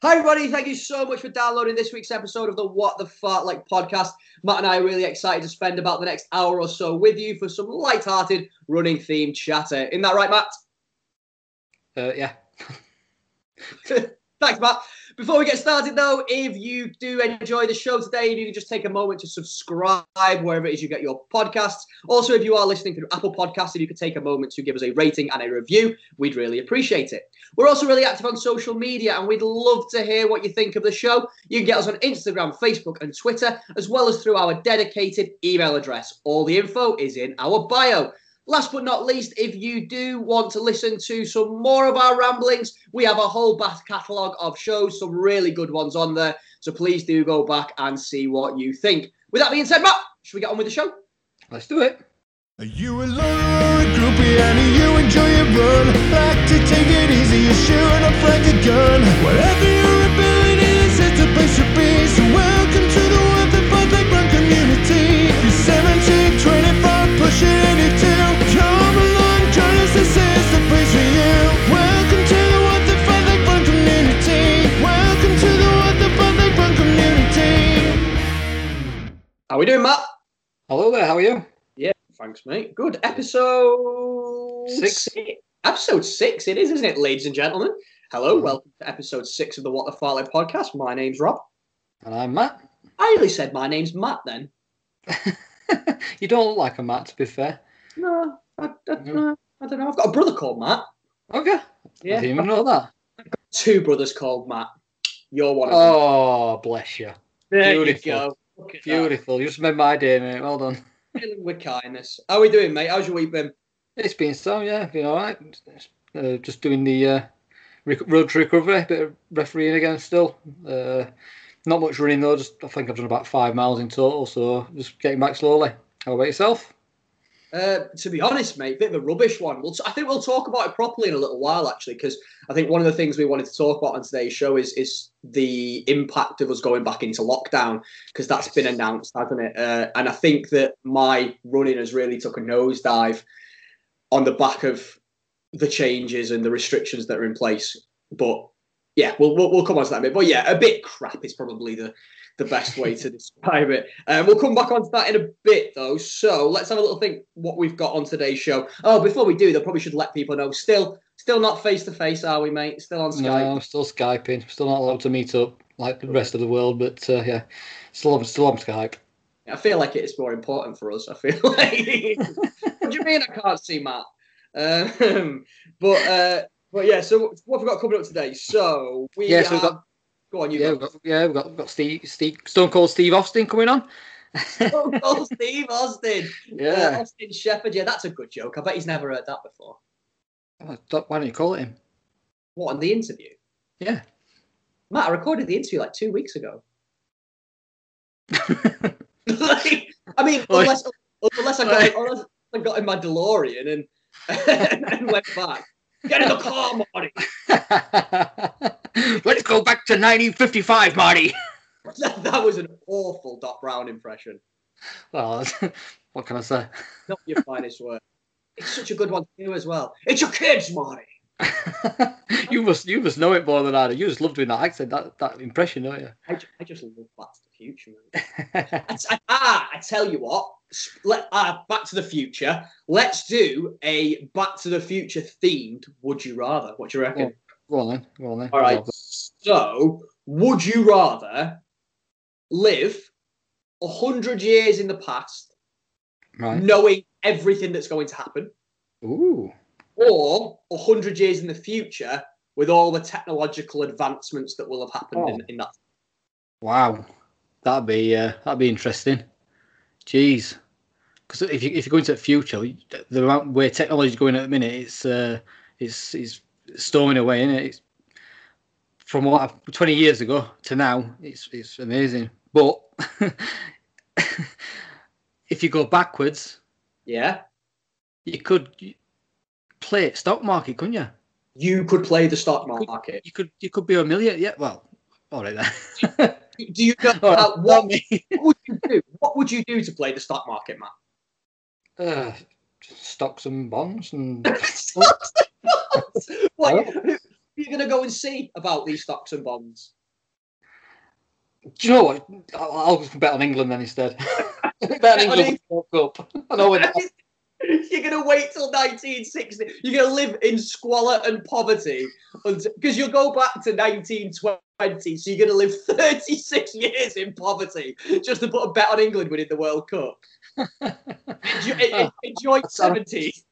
Hi, everybody. Thank you so much for downloading this week's episode of the What the Fartlek podcast. Matt and I are really excited to spend about the next hour or so with you for some light-hearted running themed chatter. Isn't that right, Matt? Uh, yeah. Thanks, Matt. Before we get started, though, if you do enjoy the show today, you can just take a moment to subscribe wherever it is you get your podcasts. Also, if you are listening through Apple Podcasts, if you could take a moment to give us a rating and a review, we'd really appreciate it. We're also really active on social media, and we'd love to hear what you think of the show. You can get us on Instagram, Facebook, and Twitter, as well as through our dedicated email address. All the info is in our bio. Last but not least, if you do want to listen to some more of our ramblings, we have a whole back catalogue of shows, some really good ones on there. So please do go back and see what you think. With that being said, Matt, should we get on with the show? Let's do it. Are you a loner a groupie and you enjoy your run? Like to take it easy, you're shooting up Frank a gun. Whatever How we doing, Matt? Hello there. How are you? Yeah, thanks, mate. Good. Episode Six. Episode six, it is, isn't it, ladies and gentlemen? Hello, mm-hmm. welcome to episode six of the What the Fartlek podcast. My name's Rob. And I'm Matt. I only said my name's Matt then. you don't look like a Matt, to be fair. No, I, I. I don't know. I've got a brother called Matt. Okay. I Yeah, didn't even know that. two brothers called Matt. You're one of them. Oh, bless you. there beautiful. you go. Beautiful. You just made my day, mate. Well done. Filling with kindness. How are we doing, mate? How's your week been? It's been so, yeah. Been all right. Uh, just doing the uh, road to recovery. Bit of refereeing again still. Uh, not much running though. Just I think I've done about five miles in total. So just getting back slowly. How about yourself? Uh, to be honest, mate, bit of a rubbish one. We'll t- I think we'll talk about it properly in a little while, actually, because I think one of the things we wanted to talk about on today's show is is the impact of us going back into lockdown, because that's been announced, hasn't it? Uh, and I think that my running has really took a nosedive on the back of the changes and the restrictions that are in place. But yeah, we'll we'll, we'll come on to that bit. But yeah, a bit crap is probably the the best way to describe it. Um, we'll come back onto that in a bit, though. So let's have a little think what we've got on today's show. Oh, before we do, though, probably should let people know. Still, still not face to face, are we, mate? Still on Skype. No, I'm still skyping. Still not allowed to meet up like the rest of the world. But uh, yeah, still on, still on Skype. I feel like it's more important for us. I feel like. what do you mean I can't see Matt? Um, but uh, but yeah. So what have we got coming up today? So we Yeah, so we've have- got- Go on, you Yeah, go. we've got, yeah, we've got, we've got Steve, Steve, Stone Cold Steve Austin coming on. Oh, oh, Steve Austin. Uh, Yeah. Austin Shepherd. Yeah, that's a good joke. I bet he's never heard that before. Oh, Why don't you call it him? What on the interview? Yeah. Matt, I recorded the interview like two weeks ago. Like, I mean, unless, unless I got unless I got in my DeLorean and and went back. Get in the car, Marty. Let's go back to 1955, Marty. That, that was an awful Doc Brown impression. Well, what can I say? Not your finest work. It's such a good one to do as well. It's your kids, Marty. you must, you must know it more than I do. You just love doing that accent, that, that impression, don't you? I, ju- I just love Back to the Future. I, I- ah, I tell you what. Uh, Back to the Future. Let's do a Back to the Future themed. Would you rather? What do you reckon? go on then. Go on then. All right. So, would you rather live a hundred years in the past, Right. knowing everything that's going to happen, Ooh. or a hundred years in the future with all the technological advancements that will have happened in, Oh. in that? Wow. That'd be, uh, that'd be interesting. Jeez. Because if you if you go into the future, the amount where technology is going at the minute, it's uh, it's it's storming away, isn't it? It's, from what I've, 20 years ago to now, it's it's amazing. But if you go backwards, Yeah, you could play stock market, couldn't you? you could play the stock market. You could you could be a million. Yeah, well, all right then. Do you know how, what, me. what would you do? What would you do to play the stock market, Matt? Uh, stocks and bonds and like, who, are you going to go and see about these stocks and bonds? Do you know what? I'll, I'll bet on England then instead. bet on England Cup. I know when You're going to wait till 1960. You're going to live in squalor and poverty because you'll go back to 1920. So you're going to live 36 years in poverty just to put a bet on England winning the World Cup. Enjoy, enjoy 70s.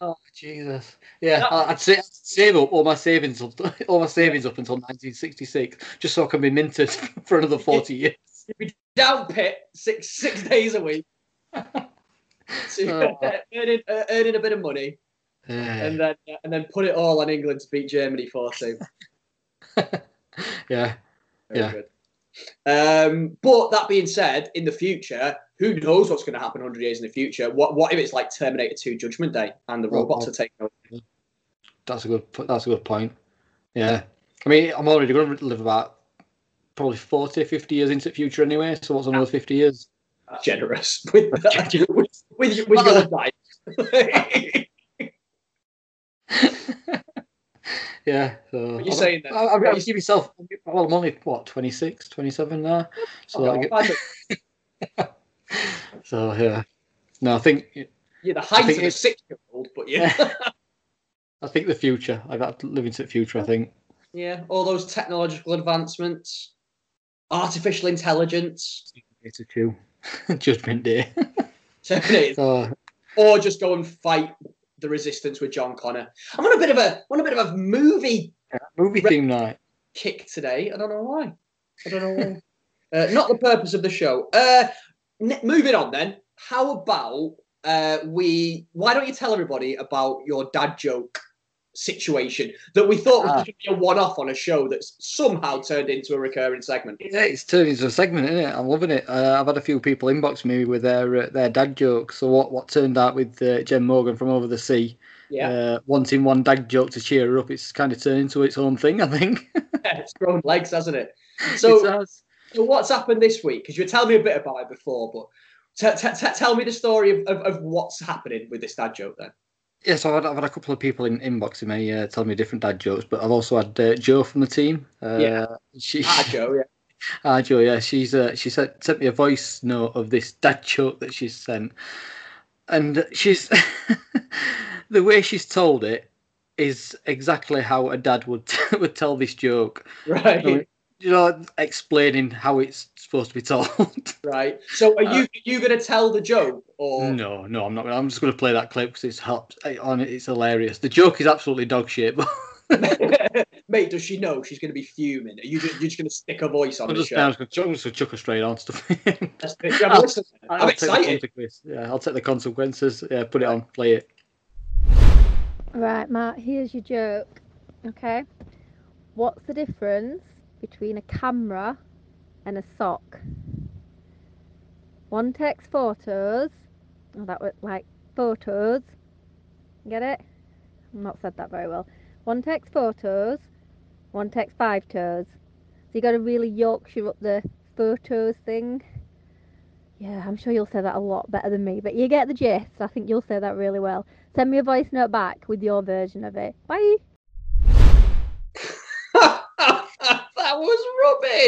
oh Jesus! Yeah, I'd, say, I'd save up all my savings, up, all my savings up until 1966, just so I can be minted for another 40 years. You'd be down pit six six days a week. So, Oh. earning, uh, earning a bit of money and then and then put it all on England to beat Germany 4 2. yeah. Very Yeah. good. Um, but that being said, in the future, who knows what's going to happen 100 years in the future? What what if it's like Terminator 2 Judgment Day and the Well, robots well- are taking over? That's a good. That's a good point. Yeah, I mean, I'm already going to live about probably 40, 50 years into the future anyway. So what's another 50 years? Generous with with, with, with, your diet. yeah. So you saying that? I, I, I give myself. Well, I'm only what 26, 27 now. So I get- so yeah. No, I think You're the height of a six year old, but yeah. I think the future. I got living to live into the future. I think. yeah, all those technological advancements, artificial intelligence, It's a two. Judgment Day. Terminator So or just go and fight the resistance with John Connor. I'm on a bit of a on a bit of a movie movie theme night. kick today. I don't know why. I don't know why. uh, not the purpose of the show. Uh, n- moving on then. How about uh, we? Why don't you tell everybody about your dad joke situation that we thought was Ah. to be a one-off on a show that's somehow turned into a recurring segment? Yeah, it's turned into a segment, isn't it? I'm loving it. Uh, I've had a few people inbox me with their uh, their dad jokes. So what what turned out with uh, Jen Morgan from over the sea, Yeah, uh, wanting one dad joke to cheer her up, it's kind of turned into its own thing. I think. it's grown legs, hasn't it? It So, has. so what's happened this week? Because you were telling me a bit about it before, but t- t- t- tell me the story of, of, of what's happening with this dad joke then. Yeah, so I've had, I've had a couple of people in inboxing me uh, telling me different dad jokes, but I've also had uh, Joe from the team. Uh, Yeah. She, Ah, Joe, yeah. Ah, Joe, yeah, she's uh, she sent sent me a voice note of this dad joke that she's sent, and she's the way she's told it is exactly how a dad would would tell this joke. Right. So, you know, explaining how it's supposed to be told. Right. So are you uh, are you gonna tell the joke or no, no, I'm not. I'm just going to play that clip because it's hot. On it, it's hilarious. The joke is absolutely dog shit, but mate? Does she know she's gonna be fuming? Are you just, you're just gonna stick her voice on I'm the just, show? I'm just going to chuck her straight on stuff. Let's- let's have a listen. I'm I'll excited. Yeah, I'll take the consequences. Yeah, put it on, play it. Right, Matt, here's your joke. Okay. What's the difference between a camera and a sock? One takes photos. Oh, that was like photos. Get it? I've not said that very well. One takes photos, one takes five toes. So you got to really Yorkshire up the photos thing. Yeah, I'm sure you'll say that a lot better than me, but you get the gist. I think you'll say that really well. Send me a voice note back with your version of it. Bye. that was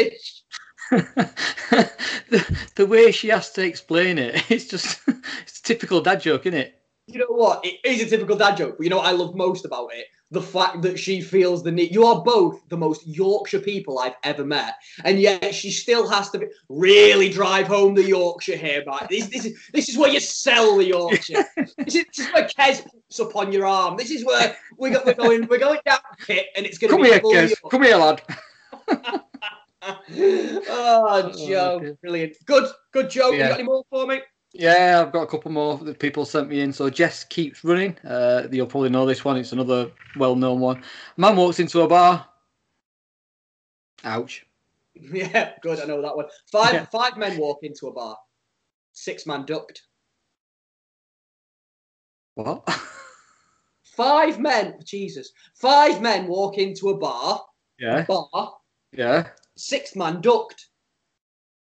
rubbish. the, the way she has to explain it, it's just it's a typical dad joke, isn't it? You know what? It is a typical dad joke, but you know what I love most about it? The fact that she feels the need. You are both the most Yorkshire people I've ever met, and yet she still has to be, really drive home the Yorkshire here, Mike. This, this, is, this is where you sell the Yorkshire. this, is, this is where Kes pops up on your arm. This is where we're, we're going. We're going down pit, and it's going to Come be here, Kes. Come here, lad. Oh, Joe, dear. brilliant. Good, good joke. You Yeah. got any more for me? Yeah, I've got a couple more that people sent me in. So Jess keeps running. Uh, you'll probably know this one. It's another well-known one. Man walks into a bar. Ouch. Yeah, good. I know that one. Five Yeah. five men walk into a bar. Six man ducked. What? Five men. Jesus. Five men walk into a bar. yeah, Bar. yeah. Six man ducked.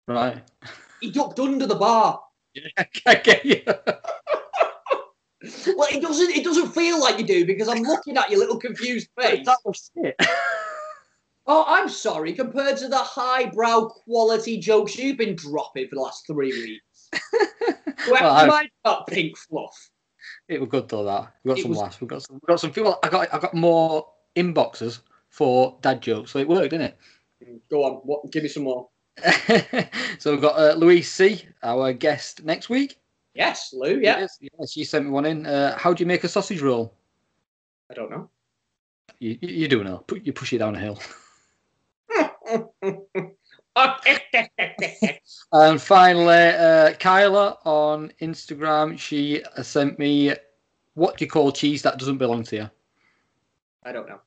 Right. He ducked under the bar. Yeah, I get you. Well, it doesn't. It doesn't feel like you do because I'm looking at your little confused face. That was it. Oh, I'm sorry. Compared to the highbrow quality jokes you've been dropping for the last three weeks, where Well, mine got pink fluff. It was good though. That we got It some was- laughs. We got some. We got some people. I got. I got more inboxes for dad jokes, so it worked, didn't Go on. What? Give me some more. so we've got uh, Louise C, our guest next week. Yes, Lou. Yeah. Yes, yes, she sent me one in. Uh, how do you make a sausage roll? I don't know. You, you, you do know. Put, you push it down a hill. And finally, uh, Kyla on Instagram, she uh, sent me what do you call cheese that doesn't belong to you? I don't know.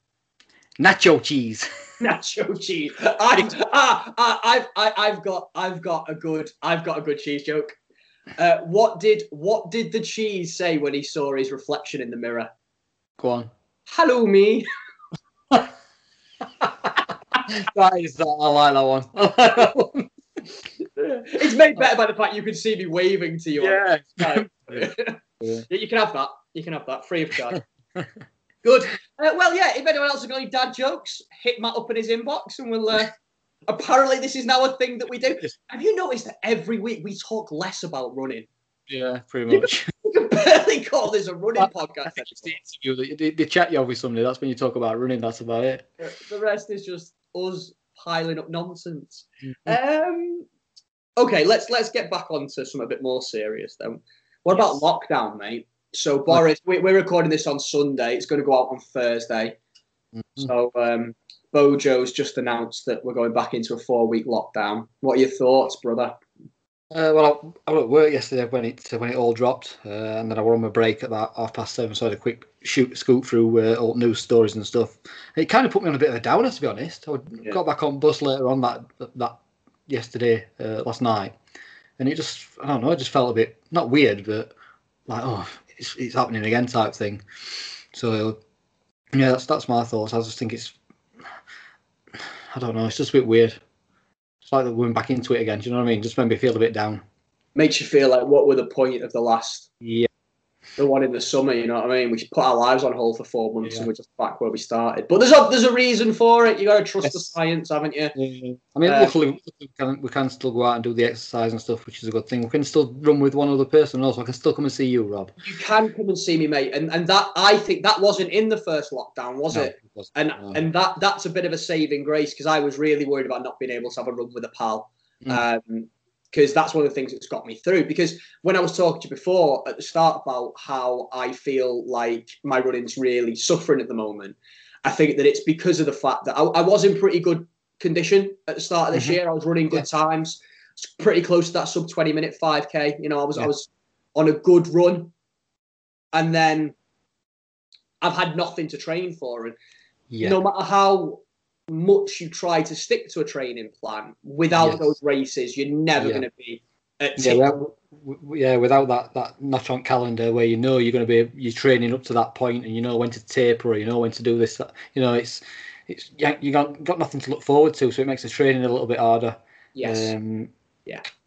Nacho cheese. Nacho cheese. I, ah, ah, I've, I, I've got, I've got a good, I've got a good cheese joke. Uh, what did, what did the cheese say when he saw his reflection in the mirror? Go on. Hello, me. that is that. I like that one. Like that one. It's made better by the fact you can see me waving to you. Yeah. Yeah, you can have that. You can have that free of charge. Good. Uh, well, yeah. If anyone else has got any dad jokes, hit Matt up in his inbox, and we'll. Uh, apparently, this is now a thing that we do. Have you noticed that every week we talk less about running? Yeah, pretty much. We can barely call this a running I podcast. think it's the interview that they, they chat you off with somebody. That's when you talk about running. That's about it. The rest is just us piling up nonsense. Mm-hmm. Um. Okay, let's let's get back onto something a bit more serious then. What about lockdown, mate? So Boris, we, we're recording this on Sunday. It's going to go out on Thursday. Mhm. So um, Bojo's just announced that we're going back into a four-week lockdown. What are your thoughts, brother? Uh, well, I, I was at work yesterday when it when it all dropped, uh, and then I were on my break at about half past seven, so I had a quick shoot scoot through uh, all news stories and stuff. It kind of put me on a bit of a downer, to be honest. I Yeah. got back on bus later on that that yesterday, uh, last night, and it just I don't know, it just felt a bit not weird, but like oh, it's it's happening again type thing. So yeah, that's that's my thoughts. I just think it's I don't know, it's just a bit weird. It's like we're back into it again. Do you know what I mean? Just made me feel a bit down. Makes you feel like what were the point of the last, Yeah. The one in the summer? You know what I mean? We put our lives on hold for four months Yeah. and we're just back where we started. But there's a there's a reason for it. You got to trust the science, haven't you? I mean, Uh, luckily we can, we can still go out and do the exercise and stuff, which is a good thing. We can still run with one other person, also. I can still come and see you, Rob. You can come and see me, mate. And and that I think that wasn't in the first lockdown, was No, it? wasn't. And No. and that that's a bit of a saving grace because I was really worried about not being able to have a run with a pal. Um, because that's one of the things that's got me through. Because when I was talking to you before at the start about how I feel like my running's really suffering at the moment, I think that it's because of the fact that I, I was in pretty good condition at the start of this Mhm. year. I was running good times, It's pretty close to that sub twenty minute five k. You know, I was I was on a good run, and then I've had nothing to train for, and yeah. no matter how much you try to stick to a training plan, without Yes. those races, you're never Yeah. going to be yeah, without, yeah, without that, that notch on calendar where you know you're going to be you're training up to that point and you know when to taper or you know when to do this. That, you know, it's it's yeah, you got got nothing to look forward to, so it makes the training a little bit harder. yes, Um,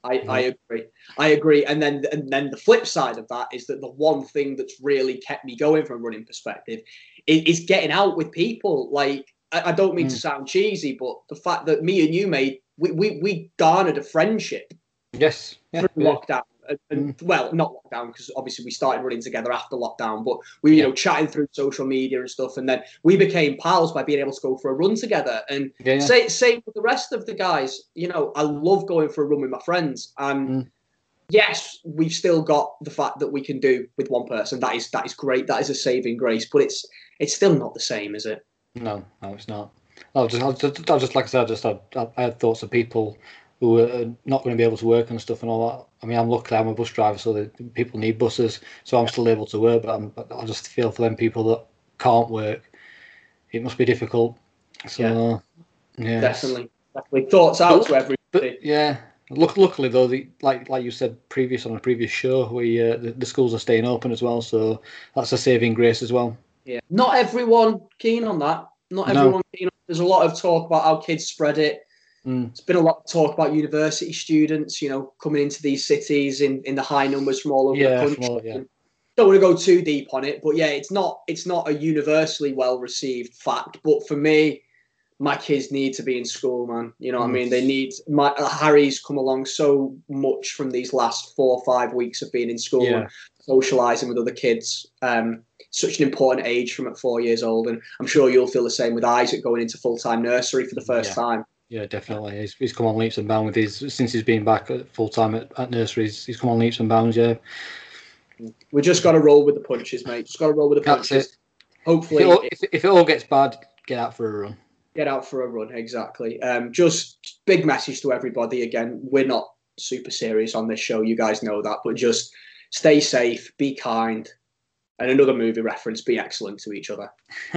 I, I agree. I agree. And then and then the flip side of that is that the one thing that's really kept me going from a running perspective is, is getting out with people. Like I, I don't mean to Mm. sound cheesy, but the fact that me and you made we we, we garnered a friendship yes. Yeah. through yeah. lockdown. And, and, Well, not lockdown because obviously we started running together after lockdown, but we, you know, chatting through social media and stuff, and then we became pals by being able to go for a run together. And Yeah, yeah. say, same with the rest of the guys. You know, I love going for a run with my friends, and Mm. yes, we've still got the fact that we can do with one person. That is that is great. That is a saving grace, but it's it's still not the same, is it? No, no, it's not. I was just, I was just, I was just like I said, I just had, I had thoughts of people who are not going to be able to work and stuff and all that. I mean, I'm lucky I'm a bus driver, so that people need buses, so I'm still able to work. But, I'm, I just feel for them people that can't work, it must be difficult. So, yeah, Definitely, definitely. Thoughts out But- to everybody. But yeah, look, luckily though, the like like you said previous on a previous show, we uh, the, the schools are staying open as well, so that's a saving grace as well. Yeah, not everyone keen on that. Not No. everyone keen. On, there's a lot of talk about how kids spread it. Mm. There's been a lot of talk about university students, you know, coming into these cities in, in the high numbers from all over Yeah, the country. all- yeah. don't want to go too deep on it, but yeah, it's not it's not a universally well received fact. But for me, my kids need to be in school, man. You know what I Mm. mean? They need my Harry's come along so much from these last four or five weeks of being in school Yeah. and socializing with other kids. Um, such an important age from at four years old, and I'm sure you'll feel the same with Isaac going into full time nursery for the first Yeah. time. Yeah, definitely. He's, he's come on leaps and bounds with his since he's been back full time at, at nurseries. He's come on leaps and bounds. Yeah, We just got to roll with the punches, mate. Just got to roll with the punches. if Hopefully, it, all, if, if it all gets bad, get out for a run. Get out for a run. Exactly. Um, just big message to everybody. Again, we're not super serious on this show. You guys know that, but just stay safe, be kind, and another movie reference: be excellent to each other.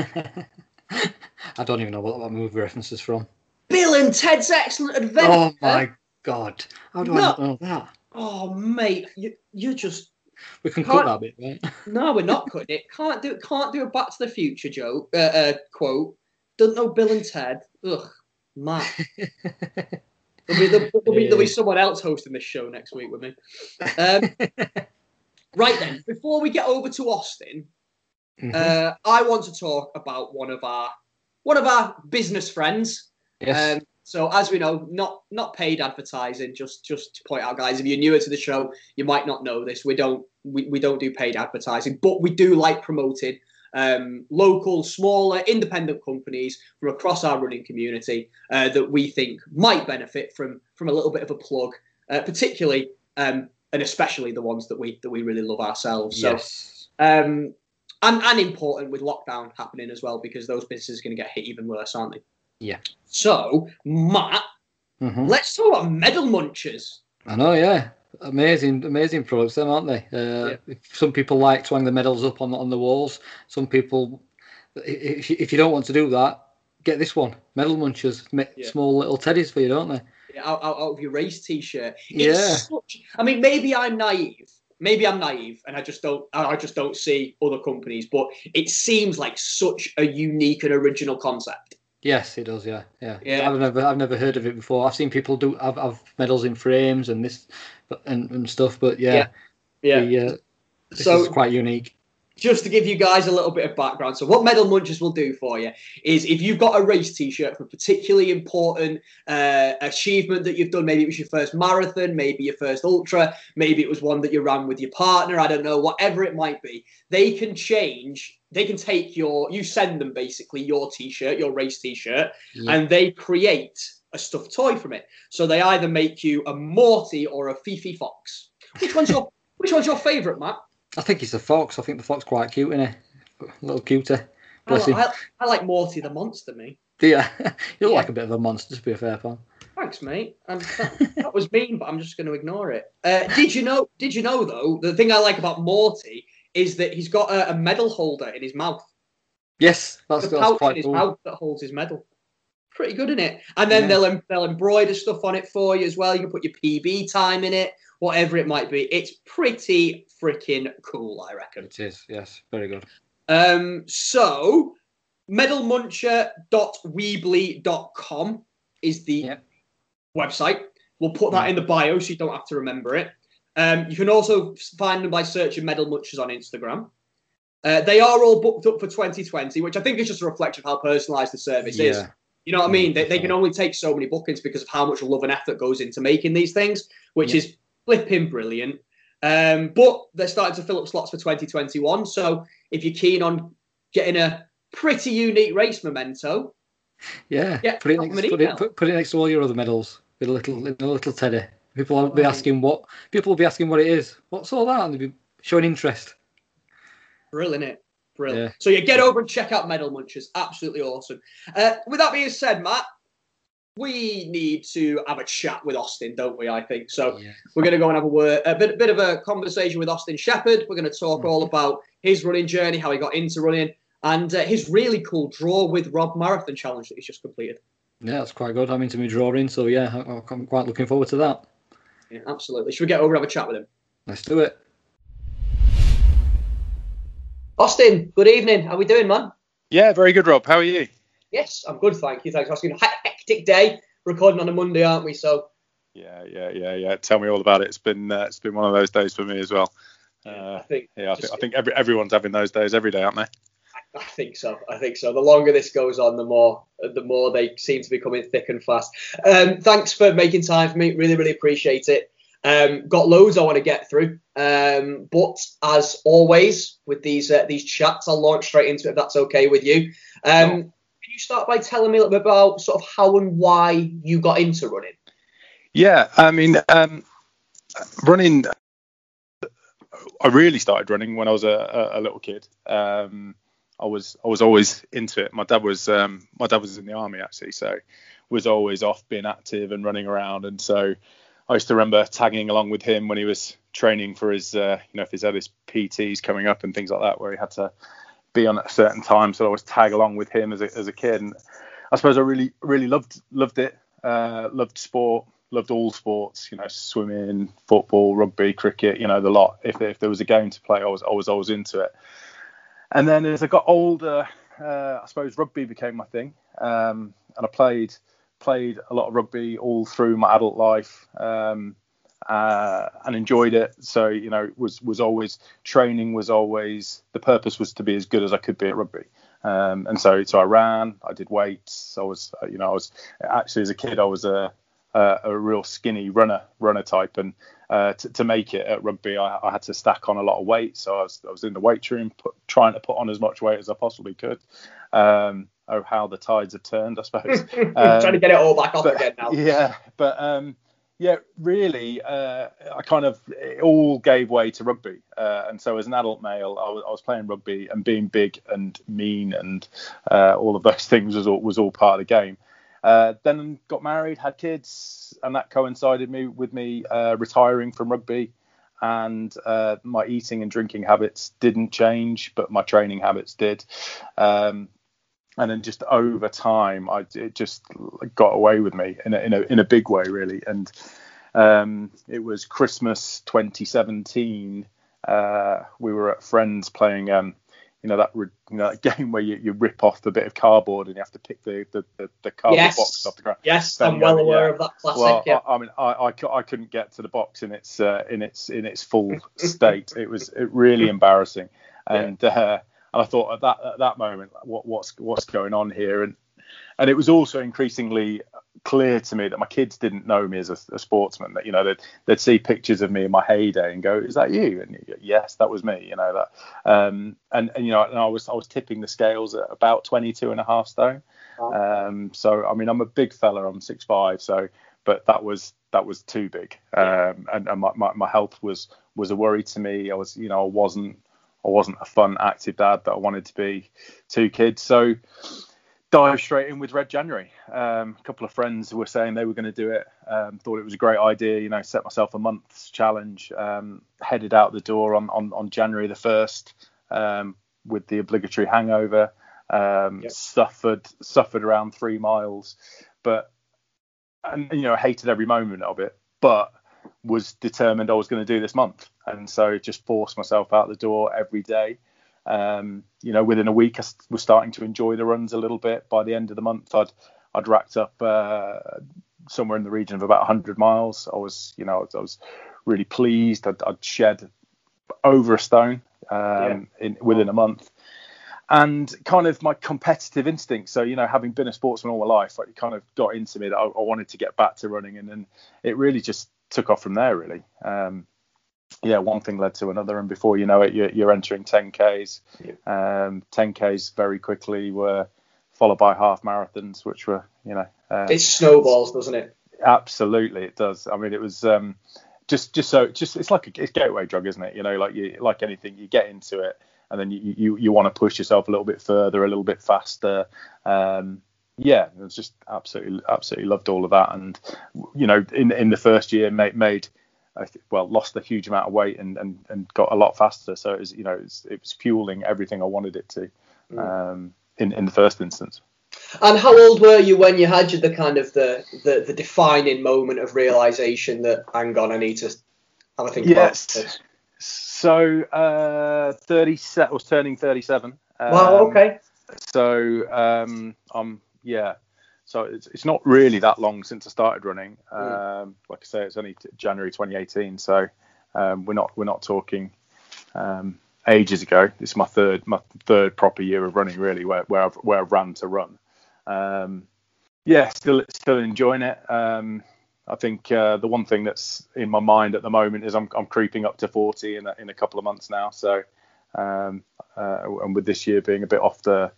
I don't even know what that movie reference is from. Bill and Ted's Excellent Adventure. Oh my god! How do I not know that? Oh, mate, you, you're just We can cut that bit, right? no. We're not cutting it. Can't do. it. Can't do a Back to the Future joke. Uh, uh, quote. Don't know Bill and Ted. Ugh, Matt. There'll be, there'll, there'll be, there'll be someone else hosting this show next week with me. Um, right then, before we get over to Austin, Mhm. uh, I want to talk about one of our one of our business friends. yes. Um, so as we know, not not paid advertising. Just just to point out, guys, if you're newer to the show, you might not know this. We don't we, we don't do paid advertising, but we do like promoting um, local, smaller, independent companies from across our running community uh, that we think might benefit from from a little bit of a plug, uh, particularly um, and especially the ones that we that we really love ourselves. So yes. um, and, and important with lockdown happening as well because those businesses are going to get hit even worse, aren't they? Yeah. So, Matt, Mhm. let's talk about medal munchers. I know. Yeah. Amazing, amazing products, then, aren't they? Uh, Some people like to hang the medals up on on the walls. Some people, if you, if you don't want to do that, get this one, medal munchers, Yeah. small little teddies for you, don't they? Out, out, out of your race t-shirt. Yeah. Such, I mean, maybe I'm naive. Maybe I'm naive, and I just don't. I just don't see other companies. But it seems like such a unique and original concept. Yes, it does. Yeah, yeah. Yeah. I've never, I've never heard of it before. I've seen people do I've, I've medals in frames and this, and, and stuff. But yeah, the, uh, this So is quite unique. Just to give you guys a little bit of background. So, what Medal Munchers will do for you is if you've got a race t shirt for a particularly important uh, achievement that you've done, maybe it was your first marathon, maybe your first ultra, maybe it was one that you ran with your partner, I don't know, whatever it might be, they can change. They can take your, you send them basically your t shirt, your race t shirt, Yeah. and they create a stuffed toy from it. So, they either make you a Morty or a Fifi Fox. Which one's your, which one's your favourite, Matt? I think he's a fox. I think the fox quite cute, isn't it? A little cuter. I, Bless like- him. I, I like Morty the monster, me. Yeah, you look Yeah. like a bit of a monster, to be a fair pal. Thanks, mate. That, that was mean, but I'm just going to ignore it. Uh, did you know? Did you know though? The thing I like about Morty is that he's got a, a medal holder in his mouth. Yes, that's, the that's pouch in quite his cool. mouth that holds his medal. Pretty good, isn't it? And then Yeah. they'll they'll embroider stuff on it for you as well. You can put your PB time in it, whatever it might be. It's pretty freaking cool, I reckon. It is. Yes, very good. Um, so, medalmuncher.weebly.com is the Yep. website. We'll put that in the bio so you don't have to remember it. Um, you can also find them by searching Medal Munchers on Instagram. Uh, they are all booked up for 2020, which I think is just a reflection of how personalised the service is. You know what I mean? They, they can only take so many bookings because of how much love and effort goes into making these things, which Yeah. is flipping brilliant. Um, but they're starting to fill up slots for 2021. So if you're keen on getting a pretty unique race memento, yeah. Yeah, put it next, put it, put, put it next to all your other medals with a little, with a little teddy. People will be asking what. People will be asking what it is. What's all that? And they'll be showing interest. brilliant, it. Brilliant. Yeah. So yeah, get over and check out Medal Munchers. Absolutely awesome. Uh, with that being said, Matt, we need to have a chat with Austin, don't we? I think so. Yeah. We're going to go and have a word, a bit, bit of a conversation with Austin Shepherd. We're going to talk all about his running journey, how he got into running, and uh, his really cool draw with Rob marathon challenge that he's just completed. Yeah, that's quite good. I'm into my drawing, so yeah, I- I'm quite looking forward to that. Yeah, absolutely. Should we get over and have a chat with him? Let's do it. Austin, good evening. How are we doing, man? Yeah, very good, Rob. How are you? Yes, I'm good, thank you. Thanks for asking. He- Hectic day, recording on a Monday, aren't we? So Yeah, yeah, yeah, yeah. Tell me all about it. It's been uh, it's been one of those days for me as well. Uh, I think. yeah, I think, I think every, everyone's having those days every day, aren't they? I think so. I think so. The longer this goes on, the more the more they seem to be coming thick and fast. Um, thanks for making time for me. Really, really appreciate it. Um, got loads I want to get through, um, but as always with these uh, these chats, I'll launch straight into it if that's okay with you. Um, you start by telling me a little bit about sort of how and why you got into running? Yeah, I mean, um, running. I really started running when I was a, a, little kid. Um, I was I was always into it. My dad was um, my dad was in the army actually, so was always off being active and running around. And so I used to remember tagging along with him when he was training for his uh, you know if he's had his PTs coming up and things like that, where he had to be on at a certain time. So I always tag along with him as a, as a kid. And I suppose I really really loved loved it. Uh, loved sport, loved all sports. You know, swimming, football, rugby, cricket. You know, the lot. If if there was a game to play, I was I was always into it. And then as I got older, uh, I suppose rugby became my thing, um, and I played played a lot of rugby all through my adult life. Um, uh, and enjoyed it. So you know, was was always training was always the purpose was to be as good as I could be at rugby. Um, and so so I ran, I did weights. I was uh, you know I was actually as a kid I was a a, a real skinny runner runner type, and uh, to, to make it at rugby I, I had to stack on a lot of weight. So I was I was in the weight room put, trying to put on as much weight as I possibly could. Um, oh how the tides have turned, I suppose. Trying to get it all back up but- again now. Yeah, but um, yeah, really, uh, I kind of it all gave way to rugby, uh, and so as an adult male, I was, I was playing rugby and being big and mean and uh, all of those things was all was all part of the game. Uh, then got married, had kids, and that coincided me with me uh, retiring from rugby. And uh, my eating and drinking habits didn't change, but my training habits did. Um, and then just over time, I it just got away with me in a in a in a big way, really. And um, it was Christmas 2017. Uh, we were at friends playing, um, you know that you know that game where you, you rip off the bit of cardboard and you have to pick the the, the, the cardboard Yes. box off the ground. Yes, There I'm well aware yeah. of that classic. Well, yeah. I, I mean, I, I, I couldn't get to the box in its uh, in its in its full state. It was it really embarrassing, and uh, and I thought at that at that moment, what what's what's going on here, and and it was also increasingly clear to me that my kids didn't know me as a, a sportsman. That you know they'd, they'd see pictures of me in my heyday and go, "Is that you?" And you go, yes, that was me. You know that, um, and and you know, and I was I was tipping the scales at about 22 and a half stone. Um, so I mean, I'm a big fella. I'm six five. So, but that was that was too big, um, and, and my, my, my health was was a worry to me. I was, you know, I wasn't I wasn't a fun, active dad that I wanted to be. Two kids, so dive straight in with Red January. Um, a couple of friends were saying they were going to do it. Um, thought it was a great idea. You know, set myself a month's challenge. Um, headed out the door on on, on January the first um, with the obligatory hangover. Um, Yep. Suffered suffered around three miles, but and you know I hated every moment of it, but was determined I was going to do this month, and so just forced myself out the door every day. Um, you know, within a week, I was starting to enjoy the runs a little bit. By the end of the month, I'd I'd racked up uh, somewhere in the region of about 100 miles. I was, you know, I was, I was really pleased. I'd, I'd shed over a stone um, in within a month, and kind of my competitive instinct. So, you know, having been a sportsman all my life, it kind of got into me that I, I wanted to get back to running, and then it really just took off from there. Really, um, yeah, one thing led to another, and before you know it, you're, you're entering 10ks. Um, 10ks very quickly were followed by half marathons, which were, you know, uh, it snowballs, doesn't it? absolutely it does. I mean, it was um, just just so just it's like a it's gateway drug, isn't it? You know, like you like anything, you get into it, and then you you, you want to push yourself a little bit further, a little bit faster. Um, yeah, it was just absolutely absolutely loved all of that, and you know, in in the first year, made made well lost a huge amount of weight and and, and got a lot faster. So it was you know it was, it was fueling everything I wanted it to. Um, in, in the first instance. And how old were you when you had the kind of the, the, the defining moment of realization that hang on, I need to have a think Yes. about this? So uh, 37 I was turning 37. Wow, Um, okay. So um, I'm yeah. So it's, it's not really that long since I started running. Um, like I say, it's only t- January 2018. So um, we're not we're not talking um, ages ago. This is my third my third proper year of running really, where where I've where I've ran to run. Um, yeah, still still enjoying it. Um, I think uh, the one thing that's in my mind at the moment is I'm I'm creeping up to 40 in a, in a couple of months now. So um, uh, and with this year being a bit off the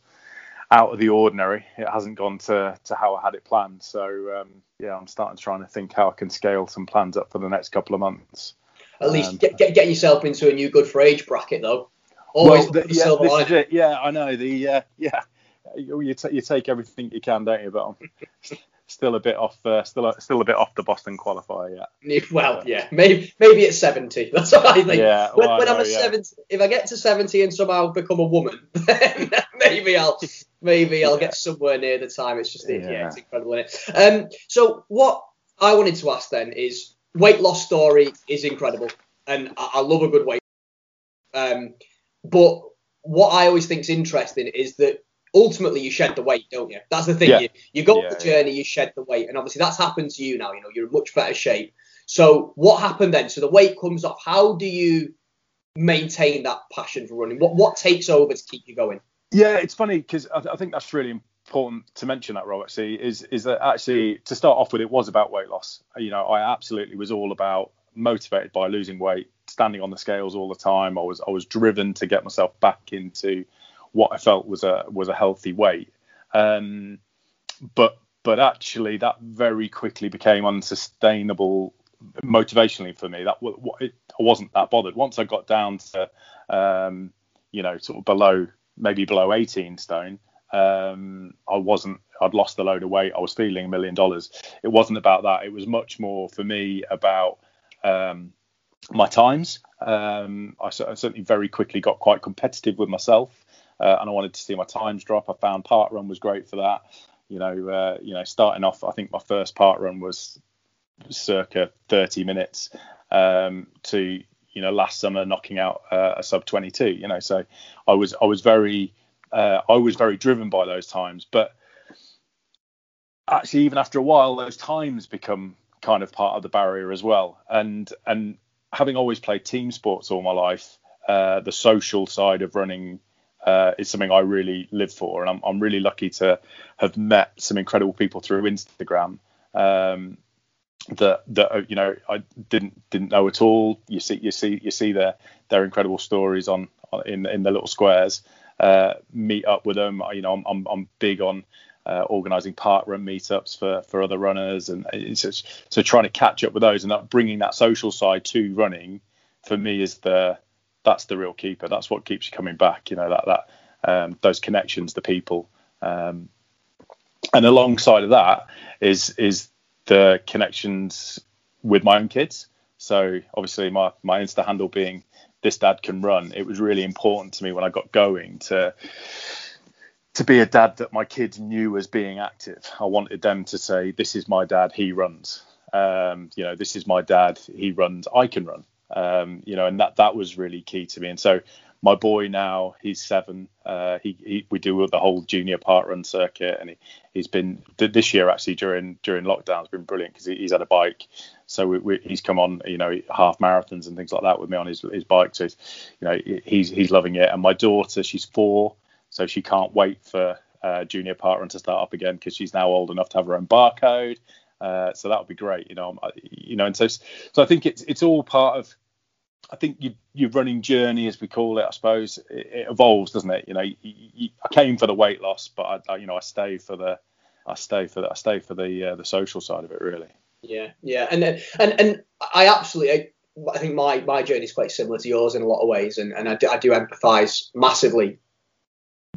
out of the ordinary, it hasn't gone to to how I had it planned. So um, yeah, I'm starting trying to think how I can scale some plans up for the next couple of months. At least Um, get, get get yourself into a new good for age bracket though. Always well, the, yeah, silver this is it. Yeah, I know. The uh, yeah, you, you, ta- you take everything you can, don't you? But still a bit off. Uh, still a, still a bit off the Boston qualifier yet. Well, yeah, maybe maybe at 70. That's what I think. Yeah, when, well, when I'm at yeah. 70, if I get to 70 and somehow become a woman, then maybe I'll maybe I'll get somewhere near the time. It's just yeah, Yeah. it's incredible, is it? Um, so what I wanted to ask then is weight loss story is incredible, and I, I love a good weight. Um, but what I always think is interesting is that ultimately you shed the weight, don't you? That's the thing. Yeah. You, you go Yeah, on the journey, you shed the weight, and obviously that's happened to you now. You know, you're in much better shape. So what happened then? So the weight comes off. How do you maintain that passion for running? What what takes over to keep you going? Yeah, it's funny because I, th- I think that's really important to mention that, Rob. Actually, is is that actually to start off with, it was about weight loss. You know, I absolutely was all about motivated by losing weight, standing on the scales all the time. I was I was driven to get myself back into what I felt was a was a healthy weight. Um, but but actually, that very quickly became unsustainable motivationally for me. That wa- it, I wasn't that bothered once I got down to um, you know sort of below maybe below 18 stone. Um, I wasn't. I'd lost a load of weight. I was feeling a million dollars. It wasn't about that. It was much more for me about um, my times. Um, I, I certainly very quickly got quite competitive with myself, uh, and I wanted to see my times drop. I found park run was great for that. You know, uh, you know, starting off, I think my first park run was circa 30 minutes um, to you know last summer knocking out uh, a sub 22. You know, so I was I was very uh, I was very driven by those times, but actually even after a while those times become kind of part of the barrier as well and and having always played team sports all my life uh, the social side of running uh, is something I really live for and I'm, I'm really lucky to have met some incredible people through Instagram um, that that uh, you know I didn't didn't know at all. You see you see you see their their incredible stories on, on in in the little squares uh, meet up with them. You know I'm I'm, I'm big on uh, organising park run meetups for for other runners, and just, so trying to catch up with those and that bringing that social side to running for me is the that's the real keeper. That's what keeps you coming back. You know that that um, those connections, the people, um, and alongside of that is is the connections with my own kids. So obviously my my Insta handle being this dad can run. It was really important to me when I got going to to be a dad that my kids knew as being active. I wanted them to say, "This is my dad. He runs." Um, you know, "This is my dad. He runs. I can run." Um, you know, and that that was really key to me. And so my boy now, he's seven. Uh, he, he we do the whole junior park run circuit, and he, he's been this year actually during during lockdown has been brilliant because he, he's had a bike. So we, we, he's come on, you know, half marathons and things like that with me on his his bike. So, you know, he's he's loving it. And my daughter, she's four so she can't wait for uh, junior park run to start up again because she's now old enough to have her own barcode. Uh, so that would be great, you know. I- You know, and so so I think it's it's all part of. I think you, your running journey, as we call it, I suppose, it, it evolves, doesn't it? You know, you, you, I came for the weight loss, but I, I, you know, I stay for the, I stay for the, I stay for the uh, the social side of it, really. Yeah, yeah, and and and I absolutely. I, I think my, my journey is quite similar to yours in a lot of ways, and, and I, do, I do empathise massively.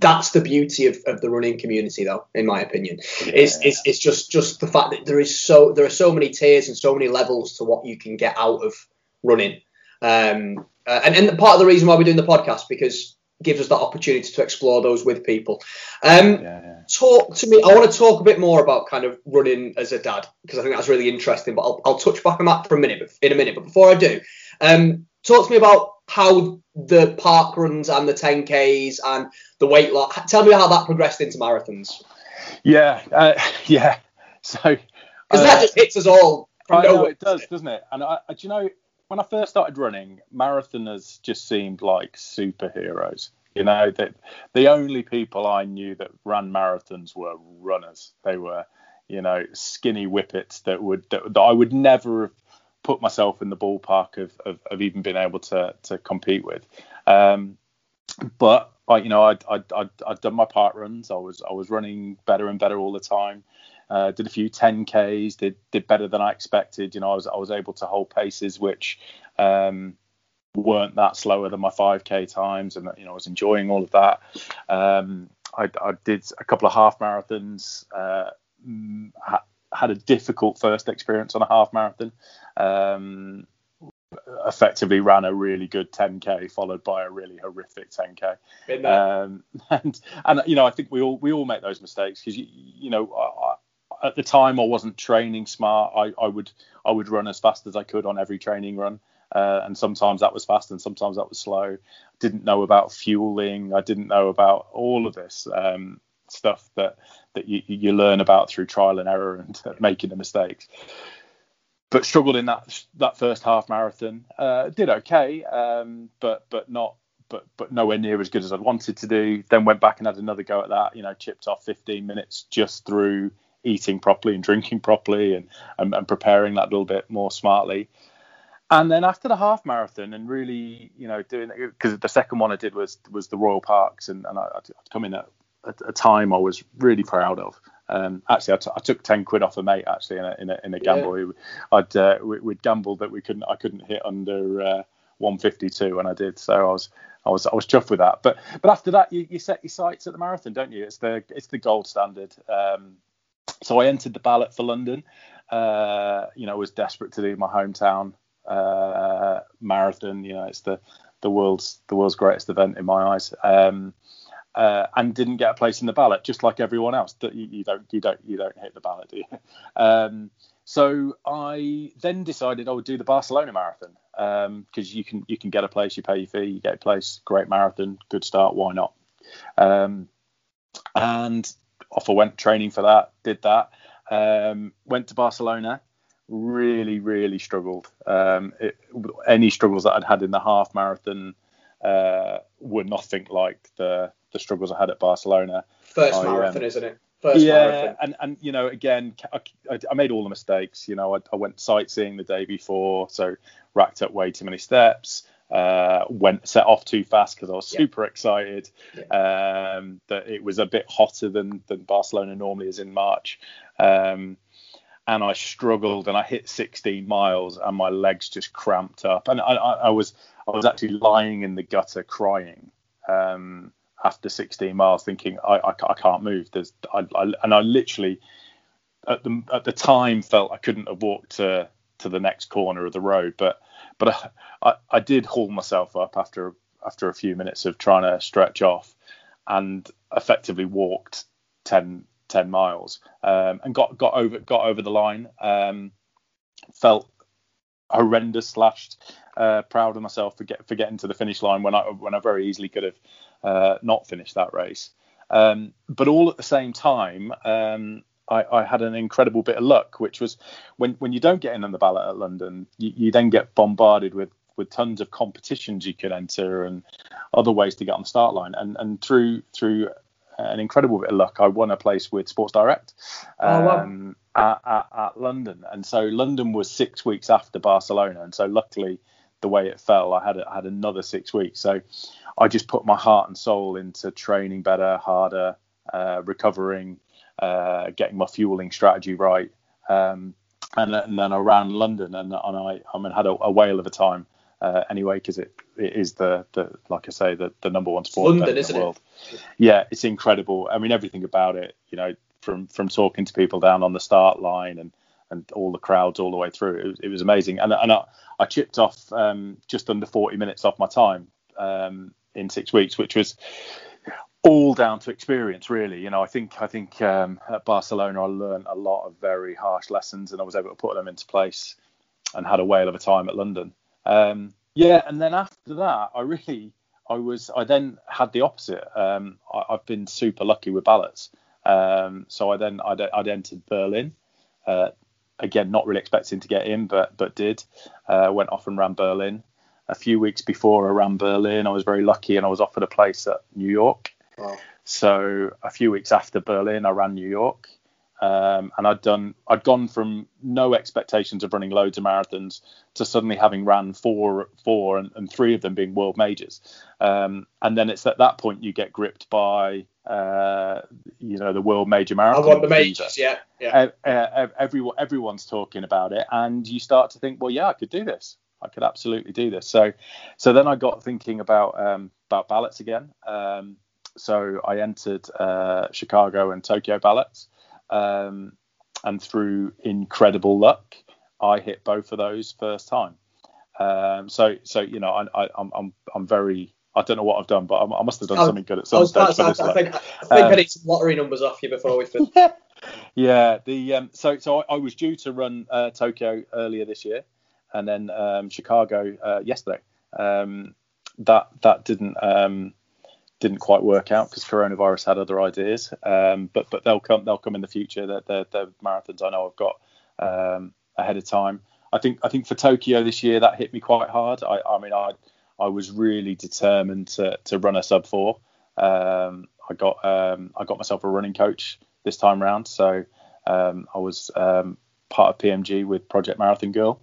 That's the beauty of, of the running community, though, in my opinion. It's, it's it's just just the fact that there is so there are so many tiers and so many levels to what you can get out of running. Um, uh, and and part of the reason why we're doing the podcast because it gives us that opportunity to explore those with people. Um, Yeah, yeah. talk to me. I want to talk a bit more about kind of running as a dad because I think that's really interesting. But I'll, I'll touch back on that for a minute, but in a minute. But before I do, um, talk to me about how the park runs and the 10ks and the weight loss. Tell me how that progressed into marathons Yeah, uh, yeah. So because uh, that just hits us all I know it does, doesn't it? And I, I- do you know, when I first started running, marathoners just seemed like superheroes. You know, that the only people I knew that ran marathons were runners. They were, you know, skinny whippets that would that, that I would never have put myself in the ballpark of, of, of even being able to to compete with. Um, but I, you know, I'd, I'd, I'd, I'd done my park runs. I was I was running better and better all the time. Uh, did a few 10ks. Did did better than I expected. You know, I was I was able to hold paces which um, weren't that slower than my 5k times, and you know, I was enjoying all of that. Um, I, I did a couple of half marathons. Uh, had a difficult first experience on a half marathon. Um, effectively ran a really good 10k followed by a really horrific 10k um, and and you know i think we all we all make those mistakes because you, you know I, at the time i wasn't training smart. I, I would i would run as fast as i could on every training run. Uh, and sometimes that was fast and sometimes that was slow. Didn't know about fueling. I didn't know about all of this. Um, stuff that that you, you learn about through trial and error and making the mistakes but struggled in that that first half marathon. Uh, did okay, um, but but not but but nowhere near as good as I'd wanted to do. Then went back and had another go at that. You know, chipped off 15 minutes just through eating properly and drinking properly and and, and preparing that little bit more smartly. And then after the half marathon and really, you know, doing because the second one I did was was the Royal Parks and, and I, would come in at a time I was really proud of. Um, actually, I, t- I took ten quid off a mate actually in a in a, in a gamble. Yeah. I'd uh, we, would gambled that we couldn't I couldn't hit under uh, 152 and I did. So I was I was I was chuffed with that. But but after that you, you set your sights at the marathon, don't you? It's the it's the gold standard. Um, so I entered the ballot for London. Uh, you know, I was desperate to do my hometown uh, marathon. You know, it's the the world's the world's greatest event in my eyes. Um, uh, and didn't get a place in the ballot, just like everyone else. That you, you, don't you don't you don't hit the ballot, do you? Um, so I then decided I would do the Barcelona marathon because um, you can you can get a place, you pay your fee, you get a place, great marathon, good start, why not? Um, and off I went training for that, did that, um, went to Barcelona, really really struggled. Um, it, any struggles that I'd had in the half marathon uh, were nothing like the the struggles I had at Barcelona. First I, marathon, um, isn't it? First yeah, marathon. and and you know, again, I, I, made all the mistakes. You know, I, I, went sightseeing the day before, so racked up way too many steps. Uh, went set off too fast because I was yeah. super excited yeah. um, that it was a bit hotter than than Barcelona normally is in March. Um, and I struggled and I hit 16 miles and my legs just cramped up and I, I, I was I was actually lying in the gutter crying um, after 16 miles, thinking I, I, I can't move. There's I, I, and I literally at the at the time felt I couldn't have walked to to the next corner of the road, but but I, I did haul myself up after after a few minutes of trying to stretch off, and effectively walked 10 10 miles um, and got got over got over the line. Um, felt horrendous slashed. uh, proud of myself for, get, for getting to the finish line when I when I very easily could have uh, not finish that race. Um, but all at the same time, um, I, I, had an incredible bit of luck, which was when when you don't get in on the ballot at London, you, you then get bombarded with with tons of competitions you could enter and other ways to get on the start line. And and through through an incredible bit of luck, I won a place with Sports Direct um, oh, wow. at, at, at, London. And so London was six weeks after Barcelona, and so luckily the way it fell, I had I had another six weeks. So I just put my heart and soul into training better, harder, uh, recovering, uh, getting my fueling strategy right, um, and, and, then I ran London, and, and I I mean had a, a whale of a time. Uh, anyway, because it, it is the, the like I say the, the number one sport London, in the world. It? Yeah, it's incredible. I mean, everything about it. You know, from from talking to people down on the start line and and all the crowds all the way through. It was, it was amazing, and and I, I chipped off um, just under 40 minutes off my time um, in six weeks, which was all down to experience, really. You know, I think I think um, at Barcelona I learned a lot of very harsh lessons, and I was able to put them into place, and had a whale of a time at London. Um, yeah, and then after that, I really I was I then had the opposite. Um, I, have been super lucky with ballots. Um, so I then I'd, I'd entered Berlin. Uh, again, not really expecting to get in, but but did. Uh, went off and ran Berlin. A few weeks before I ran Berlin, I was very lucky and I was offered a place at New York. Wow. So a few weeks after Berlin, I ran New York, um, and I'd done I'd gone from no expectations of running loads of marathons to suddenly having ran four four and, and three of them being world majors. Um, and then it's at that point you get gripped by uh, you know the world major marathon. I want the majors, yeah, yeah. Uh, uh, everyone everyone's talking about it, and you start to think, well, yeah, I could do this. I could absolutely do this. So, so then I got thinking about um, about ballots again. Um, so I entered uh, Chicago and Tokyo ballots, um, and through incredible luck, I hit both of those first time. Um, so, so you know, I, I, I'm I'm I'm very I don't know what I've done, but I, I must have done I- something good at some stage for this. I think, I think Um, I need some lottery numbers off you before we finish. yeah, the um, so so I, I was due to run uh, Tokyo earlier this year, and then um, Chicago uh, yesterday. Um, that that didn't um, didn't quite work out because coronavirus had other ideas. Um, but but they'll come they'll come in the future. They're, they're marathons I know I've got um, ahead of time. I think I think for Tokyo this year that hit me quite hard. I, I mean I I was really determined to to run a sub four. Um, I got um, I got myself a running coach this time round, so um, I was um, part of PMG with Project Marathon Girl.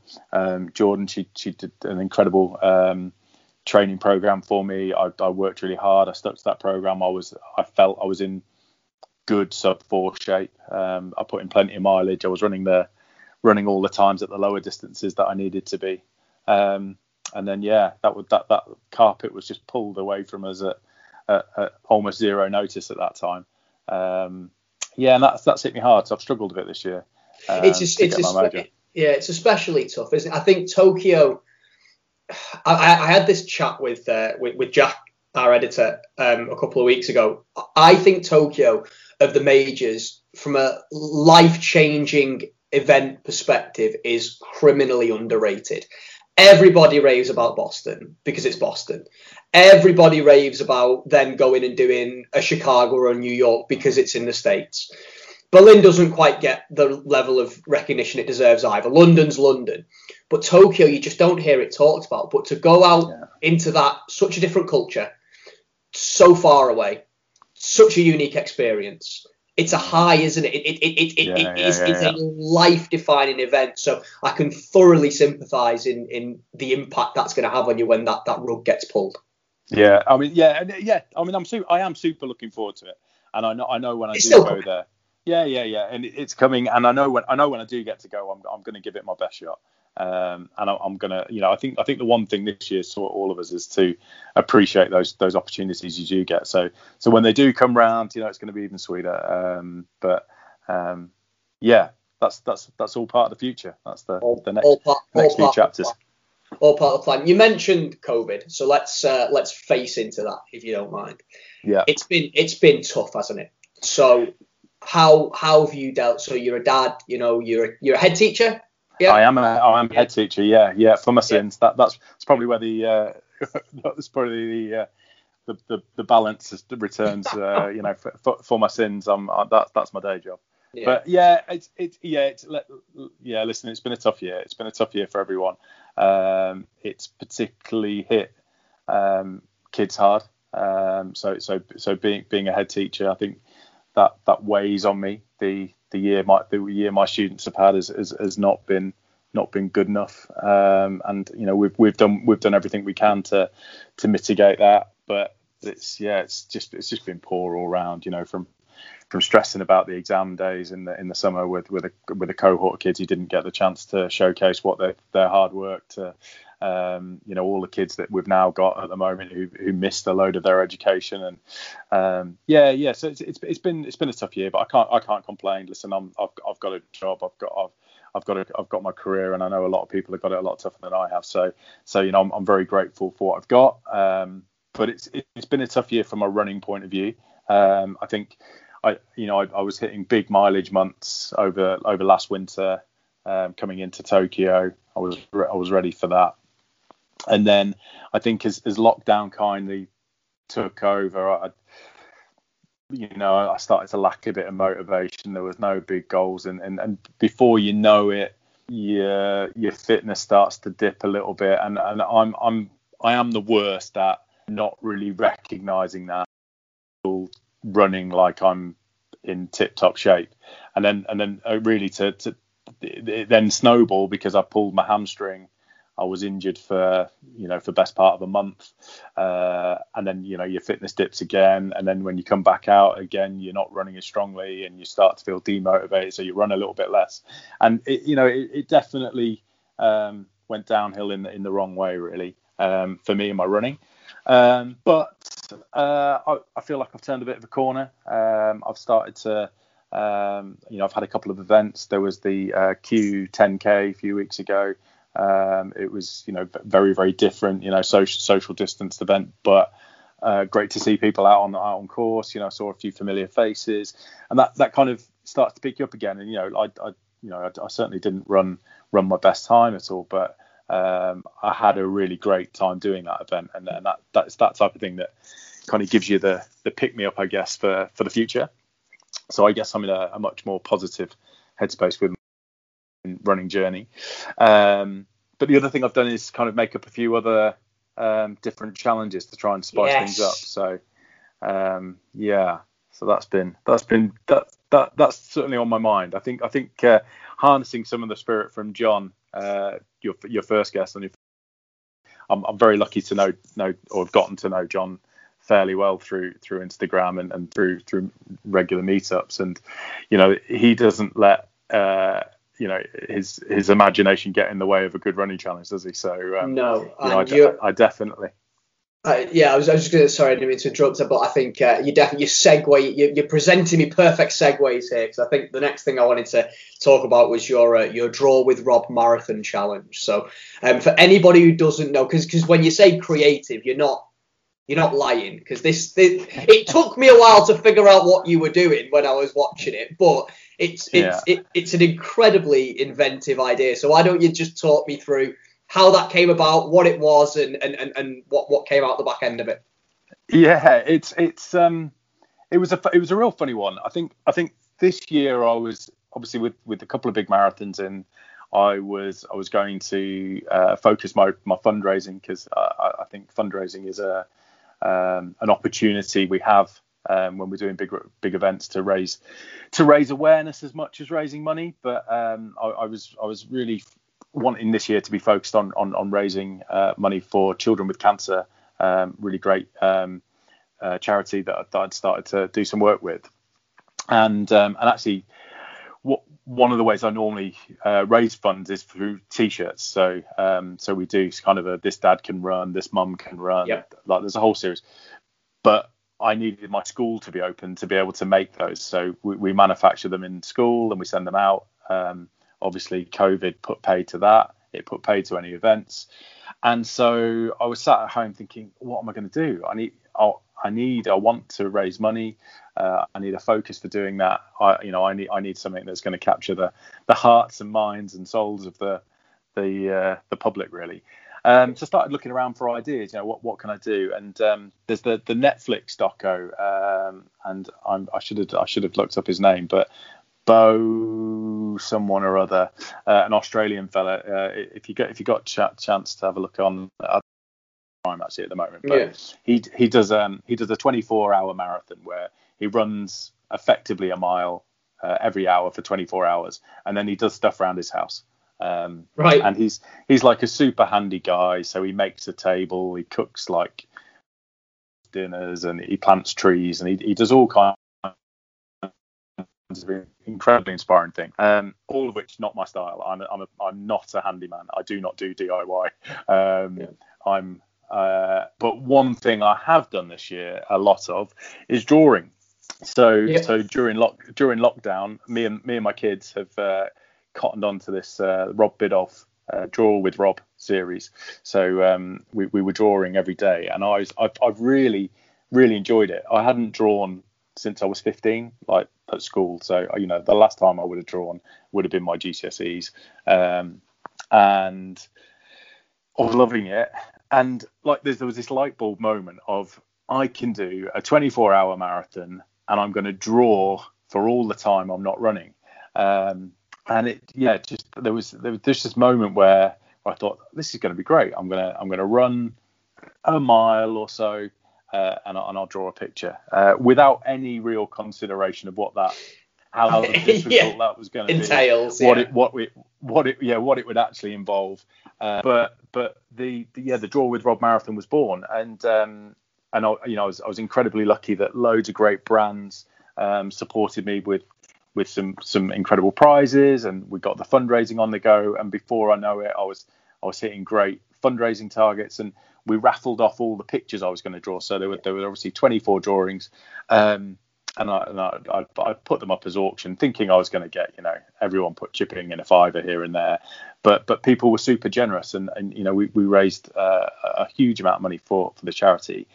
Jordan, she she did an incredible training program for me. I, I worked really hard. I stuck to that program. I was I felt I was in good sub four shape. Um, I put in plenty of mileage. I was running the running all the times at the lower distances that I needed to be. Um, and then yeah, that would that that carpet was just pulled away from us at, at, at almost zero notice at that time. Um, yeah, and that's that's hit me hard. So I've struggled a bit this year. um, it's just, it's get my espe- mojo. yeah, it's especially tough, isn't it? I think Tokyo. I, I had this chat with, uh, with with Jack, our editor, um, a couple of weeks ago. I think Tokyo of the majors, from a life-changing event perspective, is criminally underrated. Everybody raves about Boston because it's Boston. Everybody raves about them going and doing a Chicago or a New York because it's in the States. Berlin doesn't quite get the level of recognition it deserves either. London's London, but Tokyo, you just don't hear it talked about. But to go out Yeah. into that, such a different culture, so far away, such a unique experience. It's a high, isn't it? It, it, it, it, Yeah, it yeah, is, it's a life defining event. So I can thoroughly sympathise in, in the impact that's going to have on you when that, that rug gets pulled. Yeah, I mean, yeah, yeah. I mean, I'm super, I am super looking forward to it, and I know, I know when I It's do go there. Yeah, yeah, yeah, and it's coming, and I know when, I know when I do get to go, I'm, I'm going to give it my best shot. Um, and I, I'm gonna, you know, I think, I think the one thing this year taught all of us is to appreciate those, those opportunities you do get. So, so when they do come round, you know, it's going to be even sweeter. Um, but, um, yeah, that's, that's, that's all part of the future. That's the, All, the next, all part, all next few part of the chapters. All part of the plan. You mentioned COVID, so let's uh, let's face into that if you don't mind. Yeah. It's been it's been tough, hasn't it? So how how have you dealt? So you're a dad, you know, you're a, you're a head teacher. Yeah. I am a I am Yeah. head teacher. Yeah, yeah. For my Yeah. sins, that that's, that's probably where the uh, that's probably the, uh, the the the balance is- returns. Uh, you know, for, for, for my sins, I'm that's that's my day job. Yeah. But yeah, it's it's yeah, it's yeah. Listen, it's been a tough year. It's been a tough year for everyone. Um, it's particularly hit um, kids hard. Um, so so so being being a head teacher, I think that that weighs on me. The the year my the year my students have had has, has, has not been not been good enough. Um, and you know we've we've done we've done everything we can to to mitigate that. But it's yeah, it's just it's just been poor all round. You know from from stressing about the exam days in the in the summer with with a with a cohort of kids who didn't get the chance to showcase what their their hard work to um, you know all the kids that we've now got at the moment who who missed a load of their education. And um, yeah yeah so it's, it's it's been it's been a tough year but I can't I can't complain. Listen I'm I've, I've got a job I've got I've I've got a, I've got my career and I know a lot of people have got it a lot tougher than I have. So so you know I'm, I'm very grateful for what I've got. Um, but it's it's been a tough year from a running point of view. Um, I think I you know I, I was hitting big mileage months over over last winter um, coming into Tokyo I was re- I was ready for that and then I think as, as lockdown kindly took over I you know, I started to lack a bit of motivation. There was no big goals, and and, and before you know it, your your fitness starts to dip a little bit. And and I'm I'm I am the worst at not really recognizing that running like I'm in tip top shape, and then and then uh, really to to then snowball because I pulled my hamstring. I was injured for you know for best part of a month, uh, and then you know your fitness dips again, and then when you come back out again, you're not running as strongly, and you start to feel demotivated, so you run a little bit less, and it, you know it, it definitely um, went downhill in the, in the wrong way really um, for me in my running, um, but uh, I, I, feel like I've turned a bit of a corner. Um, I've started to um, you know, I've had a couple of events. There was the uh, Q10K a few weeks ago. Um, it was, you know, very, very different, you know, social social distanced event, but uh, great to see people out on out on course. You know, I saw a few familiar faces, and that that kind of starts to pick you up again. And you know, I, I you know, I, I certainly didn't run run my best time at all, but um, I had a really great time doing that event, and, and that that's that type of thing that kind of gives you the the pick me up, I guess, for for the future. So I guess I'm in a, a much more positive headspace with my running journey. Um, but the other thing I've done is kind of make up a few other um, different challenges to try and spice yes. things up. So um, yeah, so that's been that's been that that that's certainly on my mind. I think I think uh, harnessing some of the spirit from John, uh, your your first guest on your, I'm, I'm very lucky to know know or have gotten to know John fairly well through through Instagram and, and through through regular meetups. And you know, he doesn't let uh, you know his his imagination get in the way of a good running challenge, does he? So um, no, you know, I, I, definitely. Uh, yeah, I was, I was just going to. Sorry, I didn't mean to interrupt, but I think uh, you definitely you segue. You, you're presenting me perfect segues here because I think the next thing I wanted to talk about was your uh, your draw with Rob marathon challenge. So, um, for anybody who doesn't know, because because when you say creative, you're not you're not lying because this, this, it took me a while to figure out what you were doing when I was watching it, but it's it's yeah. it, it's an incredibly inventive idea. So why don't you just talk me through how that came about, what it was, and and, and, and what what came out the back end of it? Yeah, it's it's um it was a it was a real funny one. I think I think this year I was obviously with with a couple of big marathons in. I was I was going to uh, focus my my fundraising because I, I think fundraising is a um, an opportunity we have um, when we're doing big big events to raise to raise awareness as much as raising money. But um, I, I, was I was really wanting this year to be focused on on, on raising uh, money for children with cancer. Um, really great um, uh, charity that, that, I'd started to do some work with, and um, and actually. What, one of the ways I normally uh, raise funds is through T-shirts. So um, so we do kind of a this dad can run, this mum can run. Yep. Like there's a whole series. But I needed my school to be open to be able to make those. So we, we manufacture them in school and we send them out. Um, obviously, COVID put paid to that. It put paid to any events. And so I was sat at home thinking, what am I going to do? I need, I need, I want to raise money. Uh, I need a focus for doing that. I, you know, I need, I need something that's going to capture the, the hearts and minds and souls of the, the, uh, the public really. Um, so I started looking around for ideas. You know, what what can I do? And um, there's the the Netflix doco, um, and I'm, I should have I should have looked up his name, but Beau someone or other, uh, an Australian fella. Uh, if you get if you got ch- chance to have a look on. time actually at the moment, but yeah. he he does um he does a 24 hour marathon where he runs effectively a mile uh, every hour for 24 hours, and then he does stuff around his house. Um, right. And he's he's like a super handy guy. So he makes a table, he cooks like dinners, and he plants trees, and he, he does all kinds of incredibly inspiring thing. Um, all of which not my style. I'm a, I'm a, I'm not a handyman. I do not do DIY. Um, yeah. I'm uh, but one thing I have done this year a lot of is drawing. So yeah. so during lock during lockdown, me and me and my kids have uh, cottoned onto this uh, Rob Biddulph uh, Draw with Rob series. So um, we, we were drawing every day, and I was I've, I've really really enjoyed it. I hadn't drawn since I was 15, like at school. So you know, the last time I would have drawn would have been my GCSEs, um, and I was loving it. And like there was this light bulb moment of I can do a 24 hour marathon and I'm going to draw for all the time I'm not running. Um, and it, yeah, just there was there was this moment where I thought this is going to be great. I'm gonna I'm gonna run a mile or so, uh, and, and I'll draw a picture uh, without any real consideration of what that how difficult Yeah. that was going to be Entails. what yeah. it what it what it yeah what it would actually involve. Uh, but but the, the yeah the draw with Rob Marathon was born, and um, and I you know I was, I was incredibly lucky that loads of great brands um, supported me with with some some incredible prizes, and we got the fundraising on the go. And before I know it, I was I was hitting great fundraising targets, and we raffled off all the pictures I was going to draw. So there were there were obviously 24 drawings. Um, and I, and I, I, I put them up as auction, thinking I was going to get, you know, everyone put chipping in a fiver here and there, but but people were super generous, and, and you know we, we raised uh, a huge amount of money for for the charity,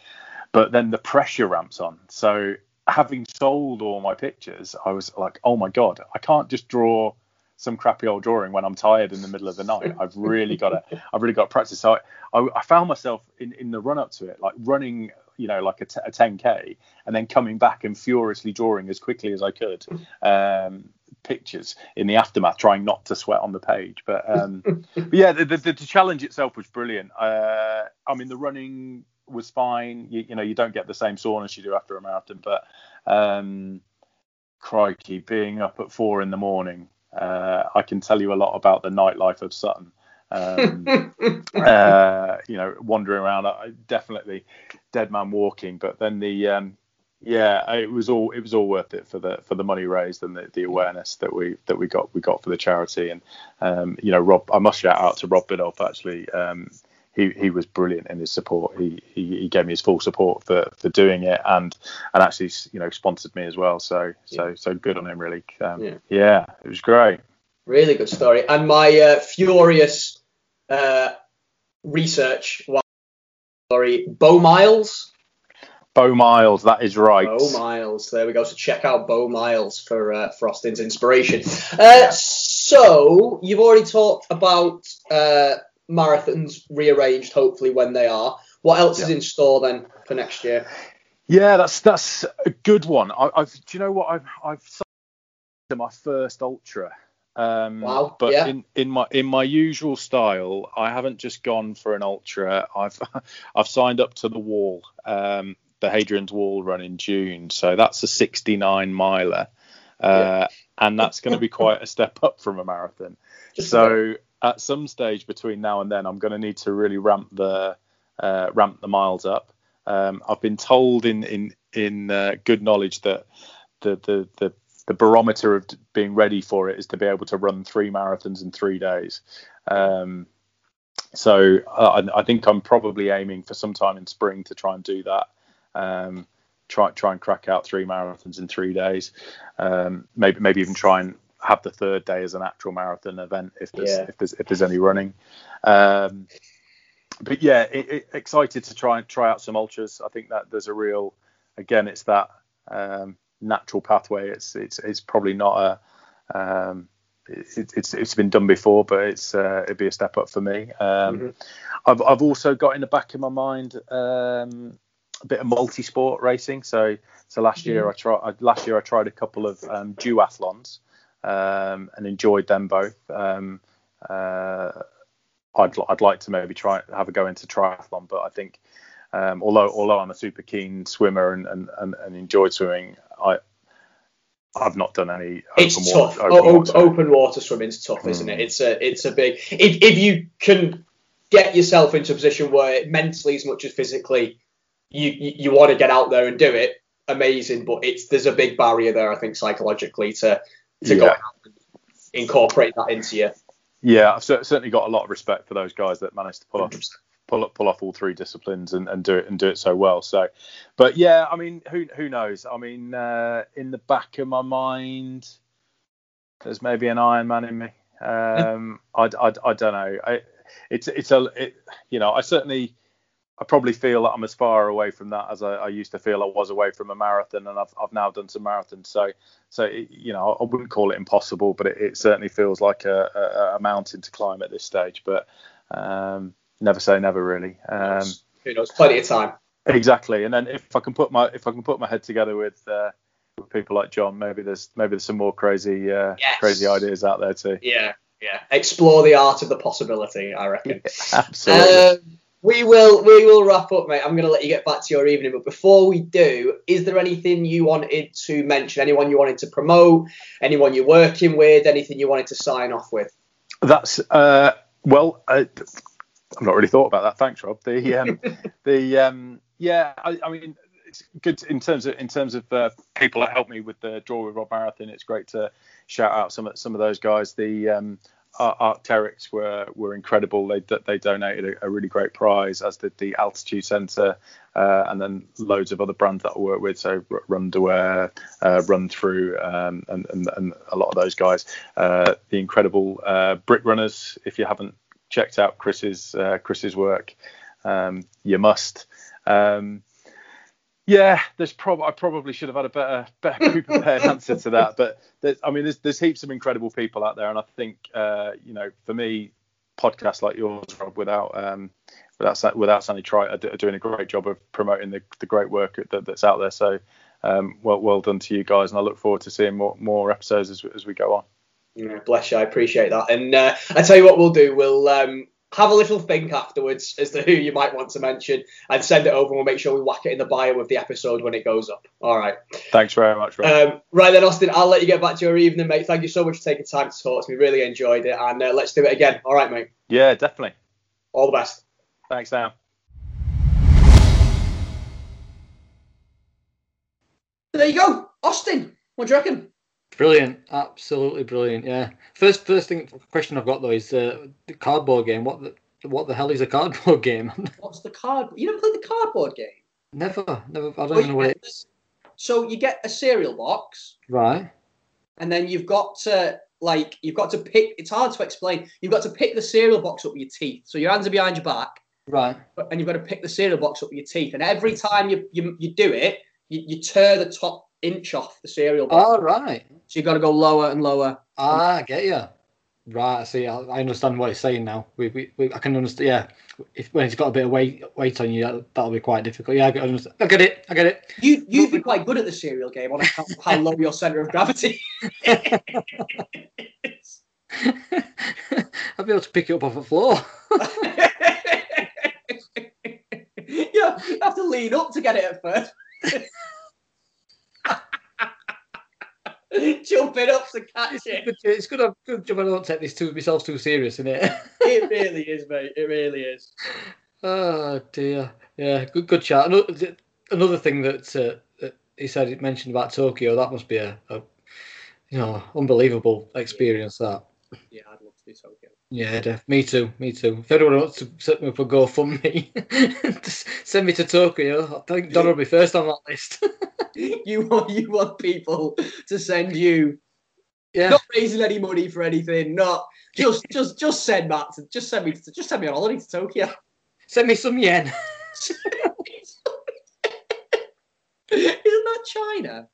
but then the pressure ramps on. So having sold all my pictures, I was like, oh my god, I can't just draw some crappy old drawing when I'm tired in the middle of the night. I've really got to, I've really got to practice. So I, I, I found myself in, in the run up to it, like running, you know, like a, t- a 10k, and then coming back and furiously drawing as quickly as I could um, pictures in the aftermath, trying not to sweat on the page. But, um, but yeah, the, the, the challenge itself was brilliant. Uh, I mean, the running was fine. You, you know, you don't get the same soreness you do after a marathon, but um, crikey, being up at four in the morning, uh, I can tell you a lot about the nightlife of Sutton. Um, uh, you know, wandering around, I definitely dead man walking. But then the um, yeah, it was all it was all worth it for the for the money raised and the, the awareness that we that we got we got for the charity. And um, you know, Rob, I must shout out to Rob Biddulph actually. Um, he, he was brilliant in his support. He, he he gave me his full support for, for doing it and and actually you know sponsored me as well. So so so good on him really. Um, Yeah. yeah. it was great. Really good story. And my uh, furious uh, research story, Beau Miles. Beau Miles, that is right. Beau Miles. There we go. So check out Beau Miles for uh, for Austin's inspiration. Uh, so you've already talked about uh, marathons rearranged, hopefully when they are. What else is in store then for next year? Yeah, that's that's a good one. I, I've do you know what I've I've signed up to my first ultra. Um, Wow, But yeah. in, in my in my usual style, I haven't just gone for an ultra. I've I've signed up to the wall, um, the Hadrian's Wall run in June. So that's a 69 miler, uh, and that's going to be quite a step up from a marathon. Just bit. At some stage between now and then, I'm going to need to really ramp the uh, ramp the miles up. Um, I've been told in in in uh, good knowledge that the, the the the barometer of being ready for it is to be able to run three marathons in three days. Um, so I, I think I'm probably aiming for some time in spring to try and do that. Um, try try and crack out three marathons in three days. Um, maybe maybe even try and have the third day as an actual marathon event if there's Yeah. if there's if there's any running. Um, but yeah, it, it, excited to try and try out some ultras. I think that there's a real, again, it's that um, natural pathway. It's it's it's probably not a, um, it, it's it's been done before, but it's uh, it'd be a step up for me. Um, Mhm. I've I've also got in the back of my mind um, a bit of multi-sport racing. So so last year I tried last year I tried a couple of um, duathlons um, and enjoyed them both. Um, uh, I'd I'd like to maybe try have a go into triathlon, but I think um, although although I'm a super keen swimmer and and, and, and enjoyed swimming, I I've not done any It's open tough. water. O- Open o- water. open water swimming's tough, isn't it? Mm. It's a it's a big. If if you can get yourself into a position where mentally as much as physically, you you, you want to get out there and do it, amazing. But it's there's a big barrier there, I think, psychologically to to go Yeah. and incorporate that into you. Yeah, I've certainly got a lot of respect for those guys that managed to pull off pull up, pull off all three disciplines and, and do it and do it so well. So, but yeah, I mean, who who knows? I mean, uh, in the back of my mind, there's maybe an Iron Man in me. Um, I, I, I don't know. I, it's it's a it, you know I certainly I probably feel that I'm as far away from that as I, I used to feel I was away from a marathon, and I've I've now done some marathons. So so it, you know I wouldn't call it impossible, but it, it certainly feels like a, a, a mountain to climb at this stage. But um, never say never, really. Um, Who knows? Plenty of time. Exactly, and then if I can put my if I can put my head together with uh, with people like John, maybe there's maybe there's some more crazy uh, Yes. crazy ideas out there too. Yeah, yeah. Explore the art of the possibility. I reckon. Absolutely. Um, we will we will wrap up, mate. I'm going to let you get back to your evening, but before we do, is there anything you wanted to mention? Anyone you wanted to promote? Anyone you're working with? Anything you wanted to sign off with? That's uh, well, uh, I've not really thought about that. Thanks, Rob. The um, the um, yeah, I, I mean, it's good in terms of in terms of uh, people that helped me with the draw with Rob Marathon. It's great to shout out some of some of those guys. The um, Ar- Arc'teryx were were incredible. They they donated a, a really great prize, as did the Altitude Centre, uh, and then loads of other brands that I work with. So Runderwear, uh, Run Through, um, and, and and a lot of those guys. Uh, the incredible uh, Brick Runners. If you haven't checked out Chris's uh, Chris's work, um, you must. Um, yeah, there's prob I probably should have had a better better pre-prepared answer to that, but there's, I mean, there's there's heaps of incredible people out there, and I think uh, you know, for me, podcasts like yours, Rob, without um, without without Sandy Trite, are, do- are doing a great job of promoting the, the great work that, that's out there. So, um, well well done to you guys, and I look forward to seeing more more episodes as, as we go on. Yeah, bless you. I appreciate that. And uh, I tell you what, we'll do. We'll um, have a little think afterwards as to who you might want to mention, and send it over. and We'll make sure we whack it in the bio of the episode when it goes up. All right. Thanks very much, Rob. Um, right then, Austin. I'll let you get back to your evening, mate. Thank you so much for taking time to talk to me. Really enjoyed it, and uh, let's do it again. All right, mate. yeah, definitely. All the best. Thanks, Sam. There you go, Austin. What do you reckon? Brilliant, absolutely brilliant. Yeah. First, first thing question I've got though is uh, the cardboard game. What the what the hell is a cardboard game? What's the card? You never played the cardboard game? never, never. I don't Well, know what it is. So you get a cereal box, Right. and then you've got to like you've got to pick. It's hard to explain. You've got to pick the cereal box up with your teeth. So your hands are behind your back, Right. and you've got to pick the cereal box up with your teeth. And every time you you, you do it, you, you tear the top inch off the cereal box. All right. So you've got to go lower and lower. Ah, I get you. Right. I see. I, I understand what he's saying now. We, we, we I can understand. Yeah. If when it's got a bit of weight weight on you, that- that'll be quite difficult. Yeah, I get. I get it. I get it. You you'd be quite good at the cereal game on account of how low your center of gravity. I'll be able to pick it up off the floor. yeah, you have to lean up to get it at first. Jumping up to catch it. It's good. I'm good I don't take this too myself too serious, isn't it? It really is, mate. It really is. oh dear. Yeah. Good. Good chat. Another, another thing that, uh, that he said he mentioned about Tokyo. That must be a, a you know unbelievable experience. That. Yeah, I'd love to do Tokyo. Yeah, def- me too, me too. If anyone wants to set me up a GoFundMe, just send me to Tokyo. I think Donna will be first on that list. You want you want people to send you yeah, not raising any money for anything, not just just just send Matt to just send me to, just send me on holiday to Tokyo. send me some yen. Isn't that China?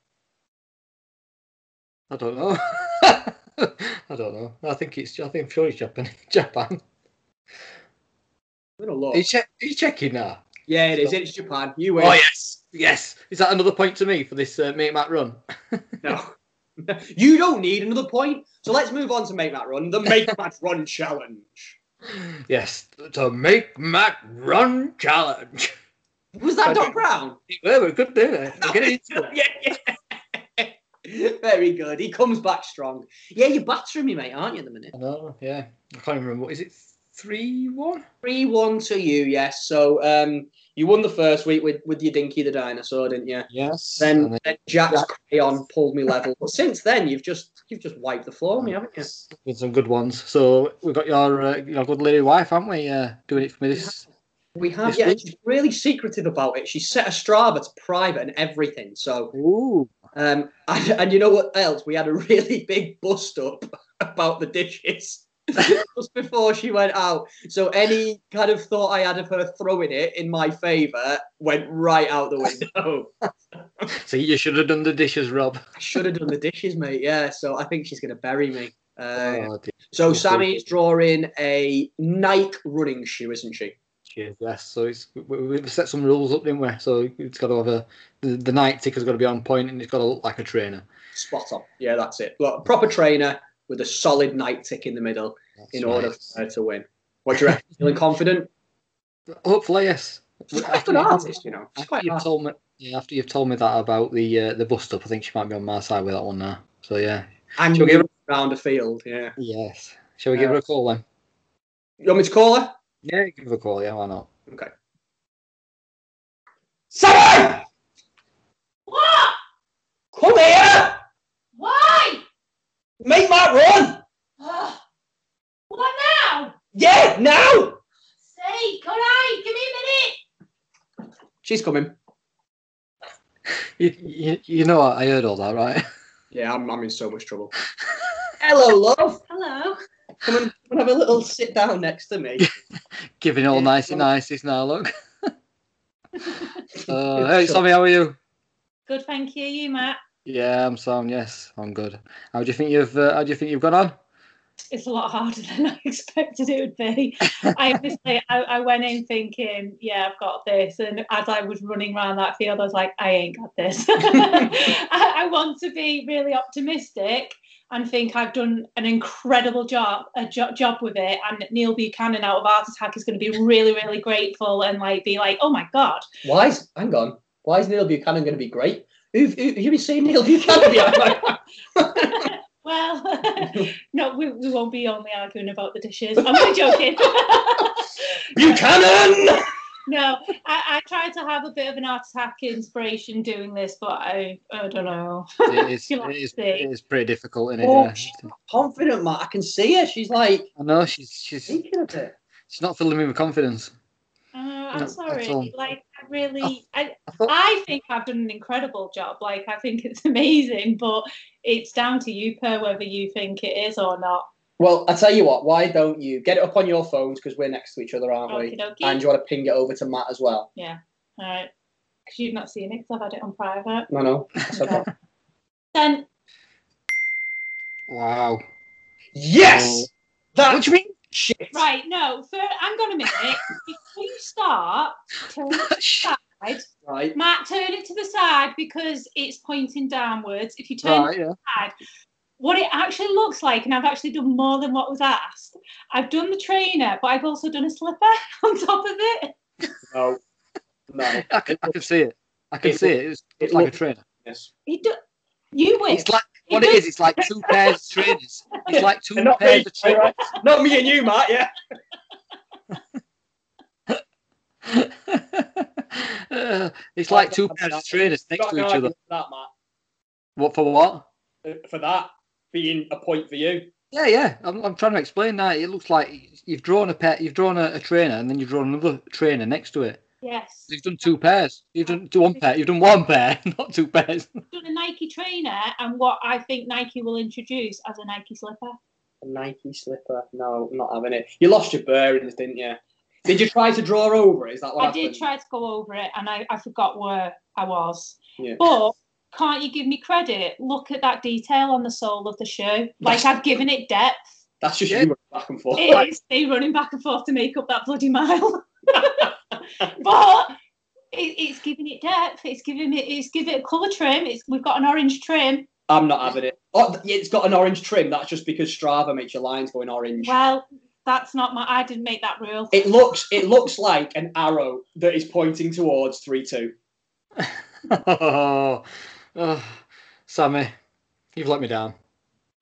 I don't know. I don't know. I think it's. I think I'm sure it's Japan. Japan. I'm look. Are you, check, are you checking now? Yeah, it is. It's Japan. You win. Oh yes, yes. Is that another point to me for this uh, Make Matt run? No. You don't need another point. So let's move on to Make Matt Run, the Make Matt Run Challenge. Yes, to Make Matt run challenge. Was that. Doc Brown? We're good doing it. We're getting into it. yeah, yeah. Very good. He comes back strong. Yeah, you're battering me, mate, aren't you, at the minute? I know. Yeah, I can't remember. What is it? Three one. 3 1 to you, yes. So um, you won the first week with, with your Dinky the dinosaur, didn't you? Yes. Then, And then Jack's Jack- crayon pulled me level. But since then, you've just you've just wiped the floor with me, haven't you? With some good ones. So we've got your uh, your good lady wife, haven't we? Uh, doing it for me this. We have, yeah. She's really secretive about it. She set a Strava to private and everything. So Ooh. Um, and, and you know what else? We had a really big bust up about the dishes just before she went out. So any kind of thought I had of her throwing it in my favour went right out the window. So you should have done the dishes, Rob. I should have done the dishes, mate. Yeah. So I think she's going to bury me. Uh, Oh, so Sammy's drawing a Nike running shoe, isn't she? Yes. So it's we, we've set some rules up, didn't we? So it's got to have a the, the Nike ticker's got to be on point and it's got to look like a trainer. Spot on. Yeah, that's it. Look, a proper trainer with a solid Nike tick in the middle That's in right. order for her to win. What do you reckon? Feeling confident? Hopefully, yes. She's quite a good artist, you know. She's After you've told me, yeah, after you've told me that about the uh, the bust up, I think she might be on my side with that one now. So yeah, And we give around the field, yeah. yes. Shall we give her a call then? You want me to call her? Yeah, give her a call. Yeah, why not? Okay. Sammy! What? Come here! Why? Make Matt run! Ugh. What now? Yeah, now! Say, all right, give me a minute. She's coming. You, you, you know what? I heard all that, right? Yeah, I'm, I'm in so much trouble. Hello, love. Hello. Come and, come and have a little sit down next to me. Giving all Yeah, nicey well- niceys now. Look. uh, hey, Sammy, how are you? Good, thank you. You, Matt? Yeah, I'm sound. Yes, I'm good. How do you think you've uh, How do you think you've gone on? It's a lot harder than I expected it would be. I have to say, I, I went in thinking, yeah, I've got this. And as I was running around that field, I was like, I ain't got this. I, I want to be really optimistic and think I've done an incredible job a jo- job with it. And Neil Buchanan out of Art Attack is going to be really, really grateful and like be like, oh my God. Why is, hang on, why is Neil Buchanan going to be great? Who've, who, you been saying Neil Buchanan Well, no, we, we won't be only arguing about the dishes. I'm only joking. Buchanan! No, I, I tried to have a bit of an art attack inspiration doing this, but I, I don't know. It is. You'll have it to is. see. It is pretty difficult, isn't it? Oh, Yeah. she's confident, Matt. I can see her. She's like I know she's she's thinking of it. she's not filling me with confidence. Uh, I'm that's sorry. Like, I really, I, I thought, I think I've done an incredible job. Like, I think it's amazing, but it's down to you, Per, whether you think it is or not. Well, I tell you what. Why don't you get it up on your phones because we're next to each other, aren't we? Okie dokie. And you want to ping it over to Matt as well? Yeah. All right. Because you've not seen it, 'cause I've had it on private. No, no. That's okay. Then, wow. yes. Oh. That What do you mean? shit. right, no, for, hang on a minute. Before you start, turn it to the side. Right. Matt, turn it to the side because it's pointing downwards. If you turn it. Right, yeah. side, what it actually looks like, and I've actually done more than what was asked. I've done the trainer, but I've also done a slipper on top of it. No. No. I can, I can see it. I can It see it. It's, it it's like a trainer. Yes. It do, you win. It's like what it is. It's like two pairs of trainers. It's like two not pairs me, of trainers. right? Not me and you, Matt. Yeah. Uh, it's like two pairs of trainers next to each other. argument For that, What for what? Uh, For that being a point for you. Yeah, yeah. I'm, I'm trying to explain that. It looks like you've drawn a pet, you've drawn a, a trainer, and then you've drawn another trainer next to it. yes. You've done two pairs. You've done one pair. You've done one pair, not two pairs. I've done a Nike trainer and what I think Nike will introduce as a Nike slipper. A Nike slipper. No, not having it. You lost your bearings, didn't you? Did you try to draw over it? Is that what I happened? did try to go over it and I, I forgot where I was. Yeah. But can't you give me credit? Look at that detail on the sole of the shoe. Like I've given it depth. That's just Yeah. you back and forth. It is me running back and forth to make up that bloody mile. but it, it's giving it depth. It's giving it. It's giving it a colour trim. It's we've got an orange trim. I'm not having it. Oh, it's got an orange trim. That's just because Strava makes your lines going orange. Well, that's not my. I didn't make that rule. It looks it looks like an arrow that is pointing towards three two. oh, oh, Sammy, you've let me down.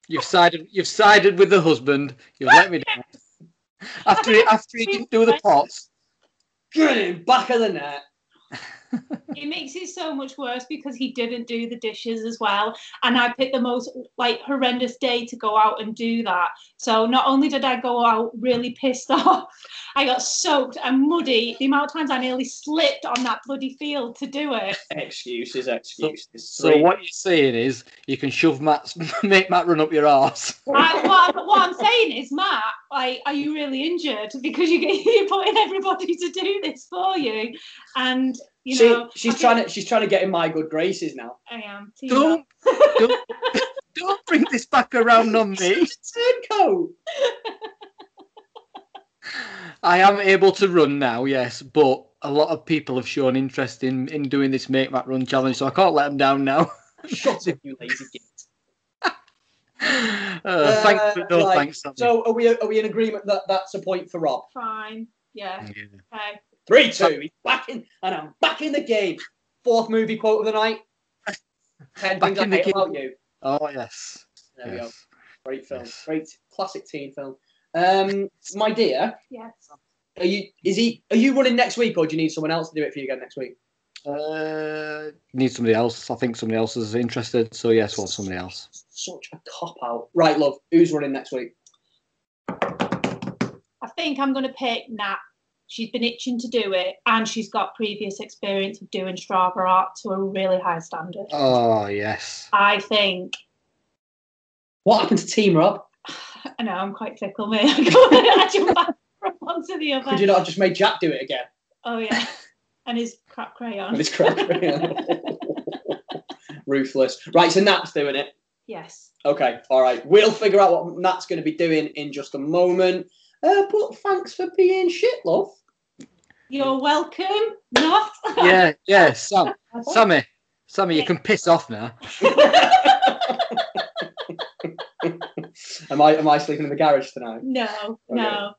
You've sided. You've sided with the husband. You've let me down. After he, after he didn't do the pots. Get him back of the net. it makes it so much worse because he didn't do the dishes as well. And i picked the most like horrendous day to go out and do that. So not only did i go out really pissed off i got soaked and muddy. The amount of times i nearly slipped on that bloody field to do it. Excuses, excuses. So Three- what you're saying is you can shove Matt's make Matt run up your arse. I, what, I'm- what i'm saying is matt like are you really injured? Because you get you're putting everybody to do this for you. And you See, know she's I trying think to she's trying to get in my good graces now. i am Team Don't, don't, don't bring this back around on me. Turncoat. I am able to run now, yes, but a lot of people have shown interest in, in doing this Make Matt Run challenge, so I can't let them down now. Shut up, you lazy git. Uh, thanks, Uh, but no right. thanks. Sammy. So are we are we in agreement that that's a point for Rob? Fine. Yeah. Yeah. Okay. Three two. He's back in, and I'm back in the game. Fourth movie quote of the night. Ten Back things I the hate game. about you. Oh yes. There we go. yes. Great film. Yes. Great classic teen film. Um, my dear, Yes. are you is he are you running next week or do you need someone else to do it for you again next week? Uh, need somebody else. I think somebody else is interested. So yes, want somebody else. Such a cop out. Right, love. Who's running next week? I think I'm going to pick Nat. She's been itching to do it, and she's got previous experience of doing Strava art to a really high standard. Oh yes. I think. What happened to Team Rob? I know I'm quite fickle, mate. I jump back from one to the other. Could you not have just made Jack do it again? Oh yeah, and his crap crayon. With his crap. crayon. Ruthless. Right, so Nat's doing it. Yes. Okay, all right. We'll figure out what Nat's going to be doing in just a moment. Uh, but thanks for being shit, love. You're welcome. Not. Yeah, yeah. Sam, Sammy, Sammy, you can piss off now. am I am I sleeping in the garage tonight? No, no,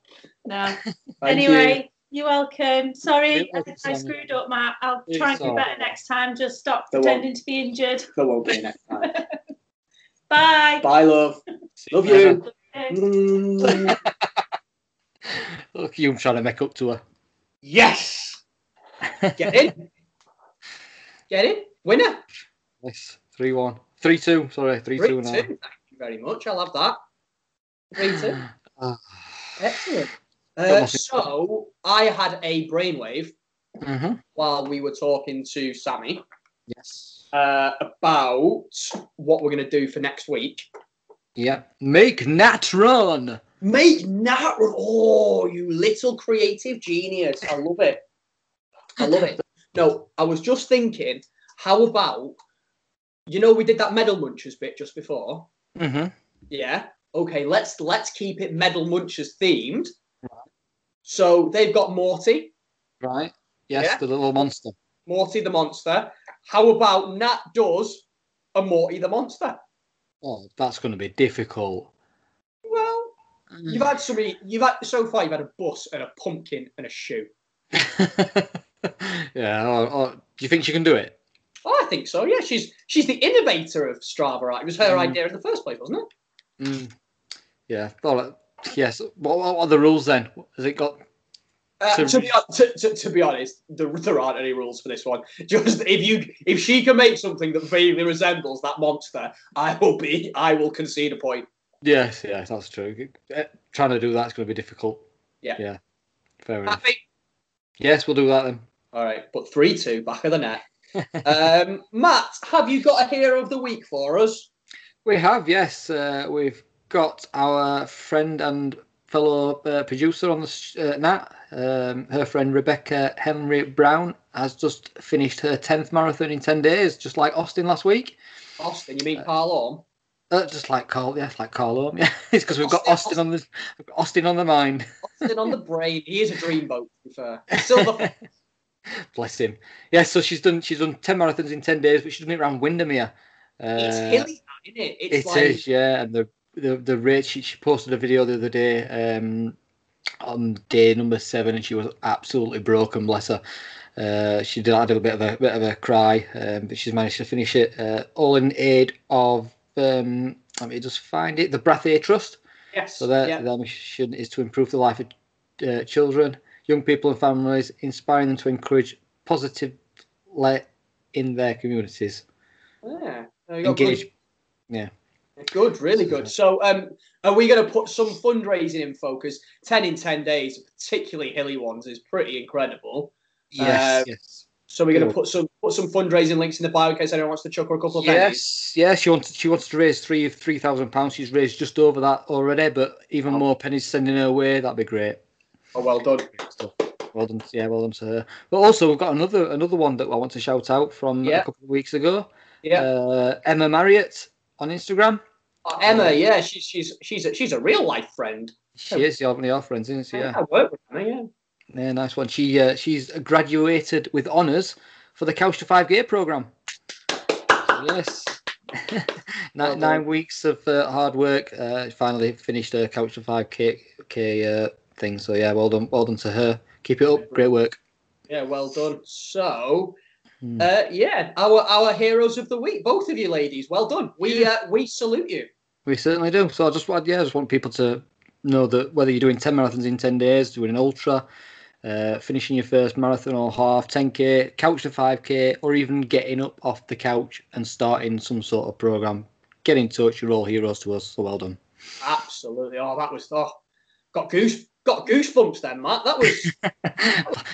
no. Anyway, you. are welcome. Sorry, You're I, I screwed up, Matt. I'll It's try and do better right. next time. Just stop Go on. pretending to be injured. There won't be next time. Bye. Bye, love. Love you. Mm. Look, you trying to make up to her. Yes. Get in. Get in. Winner. Yes, three one, three two. Sorry, three, Three two now. Thank you very much. I love that. Three two. Ah. Excellent. Uh, so I had a brainwave Mm-hmm. while we were talking to Sammy Yes. uh, about what we're going to do for next week. Yeah. Make Nat run. Make Nat run. Oh, you little creative genius. I love it. I love it. No, I was just thinking, how about, you know, we did that medal munchers bit just before. Mm-hmm. Yeah. Okay, let's let's keep it medal munchers themed. Right. So they've got Morty, Right. Yes, Yeah. the little monster. Morty the monster. How about Nat does a Morty the monster? Oh, that's going to be difficult. Well, you've had somebody. You've had so far. You've had a bus and a pumpkin and a shoe. yeah. Or, or, do you think she can do it? Oh, I think so. Yeah, she's she's the innovator of Strava. Right? It was her Mm. idea in the first place, wasn't it? Mm. Yeah. Right. Yes. What, what are the rules then? Has it got? Uh, So- to, be, to, to, to be honest, there, there aren't any rules for this one. Just if you if she can make something that vaguely resembles that monster, I will be I will concede a point. Yes. Yes. That's true. Uh, Trying to do that's going to be difficult. Yeah. Yeah. Fair enough. Happy? Yes, we'll do that then. All right, but three two back of the net. um, Matt, have you got a hero of the week for us? We have, yes. Uh, we've got our friend and fellow uh, producer on the sh- uh, Nat. Um, her friend Rebecca Henry Brown has just finished her 10th marathon in 10 days, just like Austin last week. Austin, you mean Carl Orm? Uh, just like Carl, yeah, like Carl Orm, yeah. it's because we've got Austin- Austin on the Austin on the mind. Austin on the brain. He is a dreamboat, to be fair. Silver. Bless him. Yeah, so she's done she's done 10 marathons in 10 days, but she's done it around Windermere. Uh, it's hilly, isn't it? It's It like is, yeah. And the the the rate she, she posted a video the other day um, on day number seven, and she was absolutely broken. Bless her. Uh, she did have a bit of a bit of a cry, um, but she's managed to finish it uh, all in aid of. Um, let me just find it. The Brathay Trust. yes. So their, yeah. their mission is to improve the life of uh, children, young people, and families, inspiring them to encourage positive light in their communities. Yeah. Go. Good. Engage. Yeah. Good, really good. So, um, are we going to put some fundraising in focus? ten in ten days, particularly hilly ones, is pretty incredible. Yes. Uh, yes. So we're going to put some put some fundraising links in the bio in case anyone wants to chuck her a couple of pennies. Yes, yes. She wants she wants to raise three three thousand pounds. She's raised just over that already, but even Oh. more pennies sending her way. That'd be great. Oh, well done. Well done, yeah, well done to her. But also, we've got another another one that I want to shout out from Yeah. a couple of weeks ago. Yeah. Uh, Emma Marriott on Instagram. Uh, Emma, yeah, she's she's she's a, she's a real life friend. She is one of your friends, isn't she? Yeah. I work with Anna, yeah. Yeah, nice one. She uh, she's graduated with honours for the Couch to Five K program. Yes, nine, done. nine weeks of uh, hard work. Uh, finally finished her Couch to Five K K uh, thing. So yeah, well done, well done to her. Keep it up. Great work. Yeah, well done. So, Hmm. uh, yeah, our our heroes of the week, both of you ladies, well done. We uh, we salute you. We certainly do. So I just want, yeah, I just want people to know that whether you're doing 10 marathons in 10 days, doing an ultra, uh, finishing your first marathon or half, 10k, couch to 5k, or even getting up off the couch and starting some sort of program, get in touch. You're all heroes to us. So well done. Absolutely. Oh, that was oh, got goose got goosebumps then, Matt. That was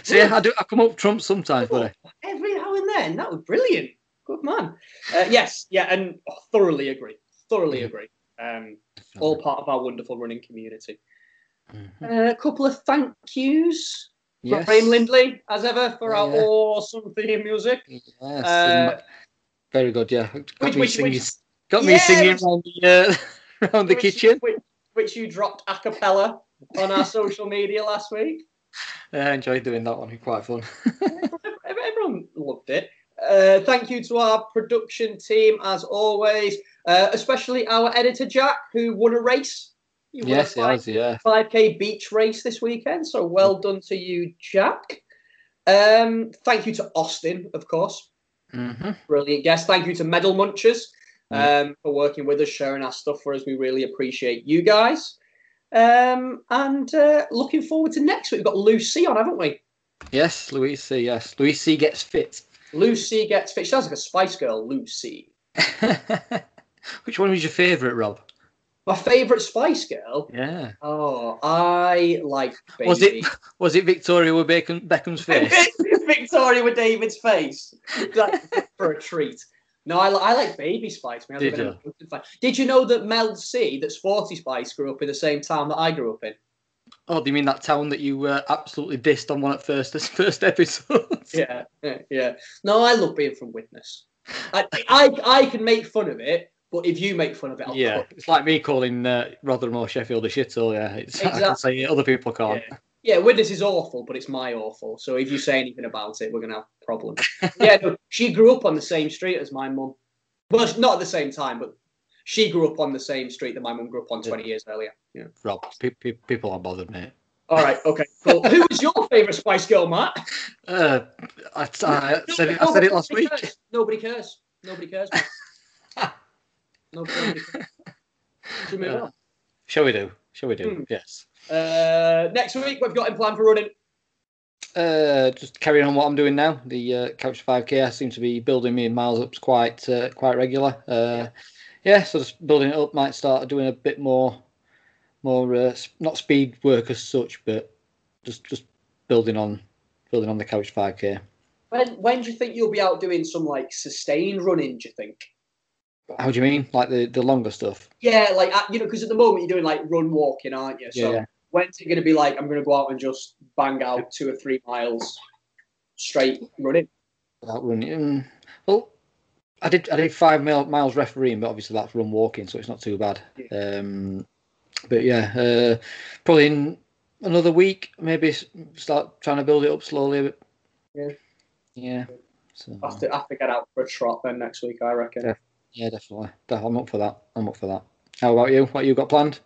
yeah, I do. I come up trump sometimes, but every now and then. That was brilliant. Good man. Uh, yes, yeah, and oh, thoroughly agree. Thoroughly Yeah. agree. Um, all part of our wonderful running community. Mhm. Uh, a couple of thank yous yes. Frame Lindley, as ever, for our Yeah. awesome theme music. Yes. Uh, very good. Yeah. Got which- me singing. which- got me Yeah, singing around the uh, around the which- kitchen. which, which you dropped a cappella on our social media last week. Yeah, I enjoyed doing that one. Quite fun. Everyone loved it. Uh, thank you to our production team, as always, uh, especially our editor Jack, who won a race. You yes, it has. Yeah. 5k beach race this weekend. So well done to you, Jack. Um, thank you to Austin, of course. hmm Brilliant guest. Thank you to Medal Munchers Yeah. um, for working with us, sharing our stuff for us. We really appreciate you guys. Um, and uh, looking forward to next week. We've got Lucy on, haven't we? Yes, Lucy. Yes, Lucy gets fit. Lucy gets fit. She sounds like a Spice Girl, Lucy. Which one was your favourite, Rob? My favourite Spice Girl. Yeah. Oh, I like baby. Was it was it Victoria with Beckham's face? Victoria with David's face? For a treat. No, I, I like Baby Spice. I Did a mountain fan. Did you know that Mel C, that Sporty Spice, grew up in the same town that I grew up in? oh, do you mean that town that you uh, absolutely dissed on one at first this first episode? Yeah, yeah, yeah. No, I love being from Widnes. I, I, I can make fun of it, but if you make fun of it, I'll yeah. It's like me calling uh, Rotherham or Sheffield a shithole. Yeah, it's, I can say other people can't. Yeah, Widnes is awful, but it's my awful. So if you say anything about it, we're gonna have problems. yeah, no, she grew up on the same street as my mum. Well, not at the same time, but she grew up on the same street that my mum grew up on 20 years earlier. Yeah. Rob, pe- pe- people aren't bothered, mate. All right, okay, cool. Who was your favourite Spice Girl, Matt? Uh, I, I said it. I said it last Nobody week. cares. Nobody cares. Nobody cares. Matt. Nobody cares. Should we move on? Shall we do? Shall we do? Hmm. Yes. Uh, next week, we've got in plan for running. Uh, just carrying on what I'm doing now. The uh, Couch 5K I seem to be building me miles up quite uh, quite regular. Uh, yeah, so just building it up. Might start doing a bit more, more uh, not speed work as such, but just just building on building on the Couch 5K. When when do you think you'll be out doing some like sustained running? Do you think? How do you mean? Like the the longer stuff? Yeah, like uh, you know, because at the moment you're doing like run walking, aren't you? So Yeah. when's it going to be like I'm going to go out and just bang out two or three miles straight running? Without running. Mm, well, I did I did five mile, miles refereeing, but obviously that's run walking, so it's not too bad. Um, but yeah, uh, probably in another week, maybe start trying to build it up slowly a bit. Yeah. Yeah. So, I have to, I have to get out for a trot then next week, I reckon. Yeah. Yeah, definitely. I'm up for that. I'm up for that. How about you? What you got planned?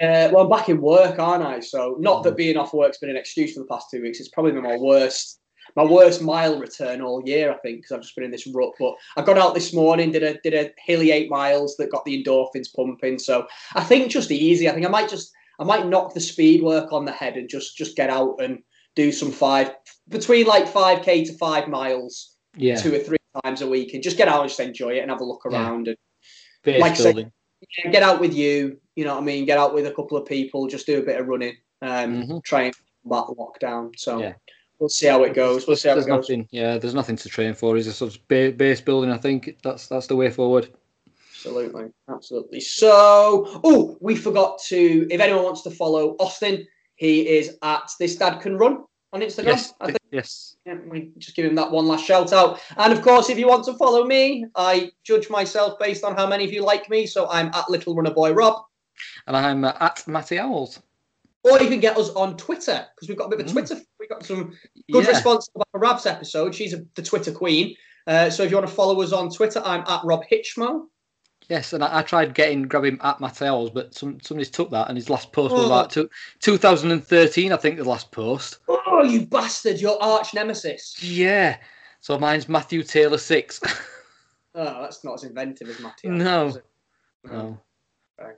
Uh, well, I'm back in work, aren't I? So not that being off work's been an excuse for the past two weeks. It's probably been my worst, my worst mile return all year. I think because I've just been in this rut. But I got out this morning, did a did a hilly eight miles that got the endorphins pumping. So I think just easy. I think I might just I might knock the speed work on the head and just just get out and do some five between like five k to five miles Yeah. two or three times a week and just get out and just enjoy it and have a look Yeah. around and Base like building. yeah, get out with you. You know what I mean? Get out with a couple of people, just do a bit of running, um, Mhm. try and combat lockdown. So Yeah. we'll see how it goes. We'll see how it goes. nothing. Yeah, there's nothing to train for. Is a sort of base building. I think that's that's the way forward. Absolutely, absolutely. So, oh, we forgot to. If anyone wants to follow Austin, he is at this dad can run on Instagram. Yes. I think Yes. yeah, we just give him that one last shout out. And of course, if you want to follow me, I judge myself based on how many of you like me. So I'm at Little Runner Boy Rob. And I'm uh, at Matty Owls. Or you can get us on Twitter because we've got a bit of a Mm. Twitter. We got some good Yeah. response about Rab's episode. She's a, the Twitter queen. Uh, so if you want to follow us on Twitter, I'm at Rob Hitchmo. Yes, and I, I tried getting grabbing at Mateos, but some somebody's took that, and his last post was Oh. about two, 2013, I think, the last post. Oh, you bastard! Your arch nemesis. Yeah. So mine's Matthew Taylor six. Oh, that's not as inventive as Matthew. No. Right.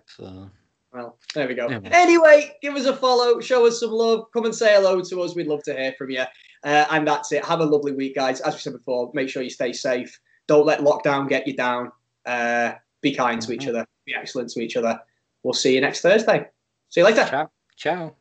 So Well, there we go. Yeah. Anyway, give us a follow, show us some love, come and say hello to us. We'd love to hear from you. Uh, and that's it. Have a lovely week, guys. As we said before, make sure you stay safe. Don't let lockdown get you down. Uh, be kind to each Mhm. other. Be excellent to each other. We'll see you next Thursday. See you later. ciao. Ciao.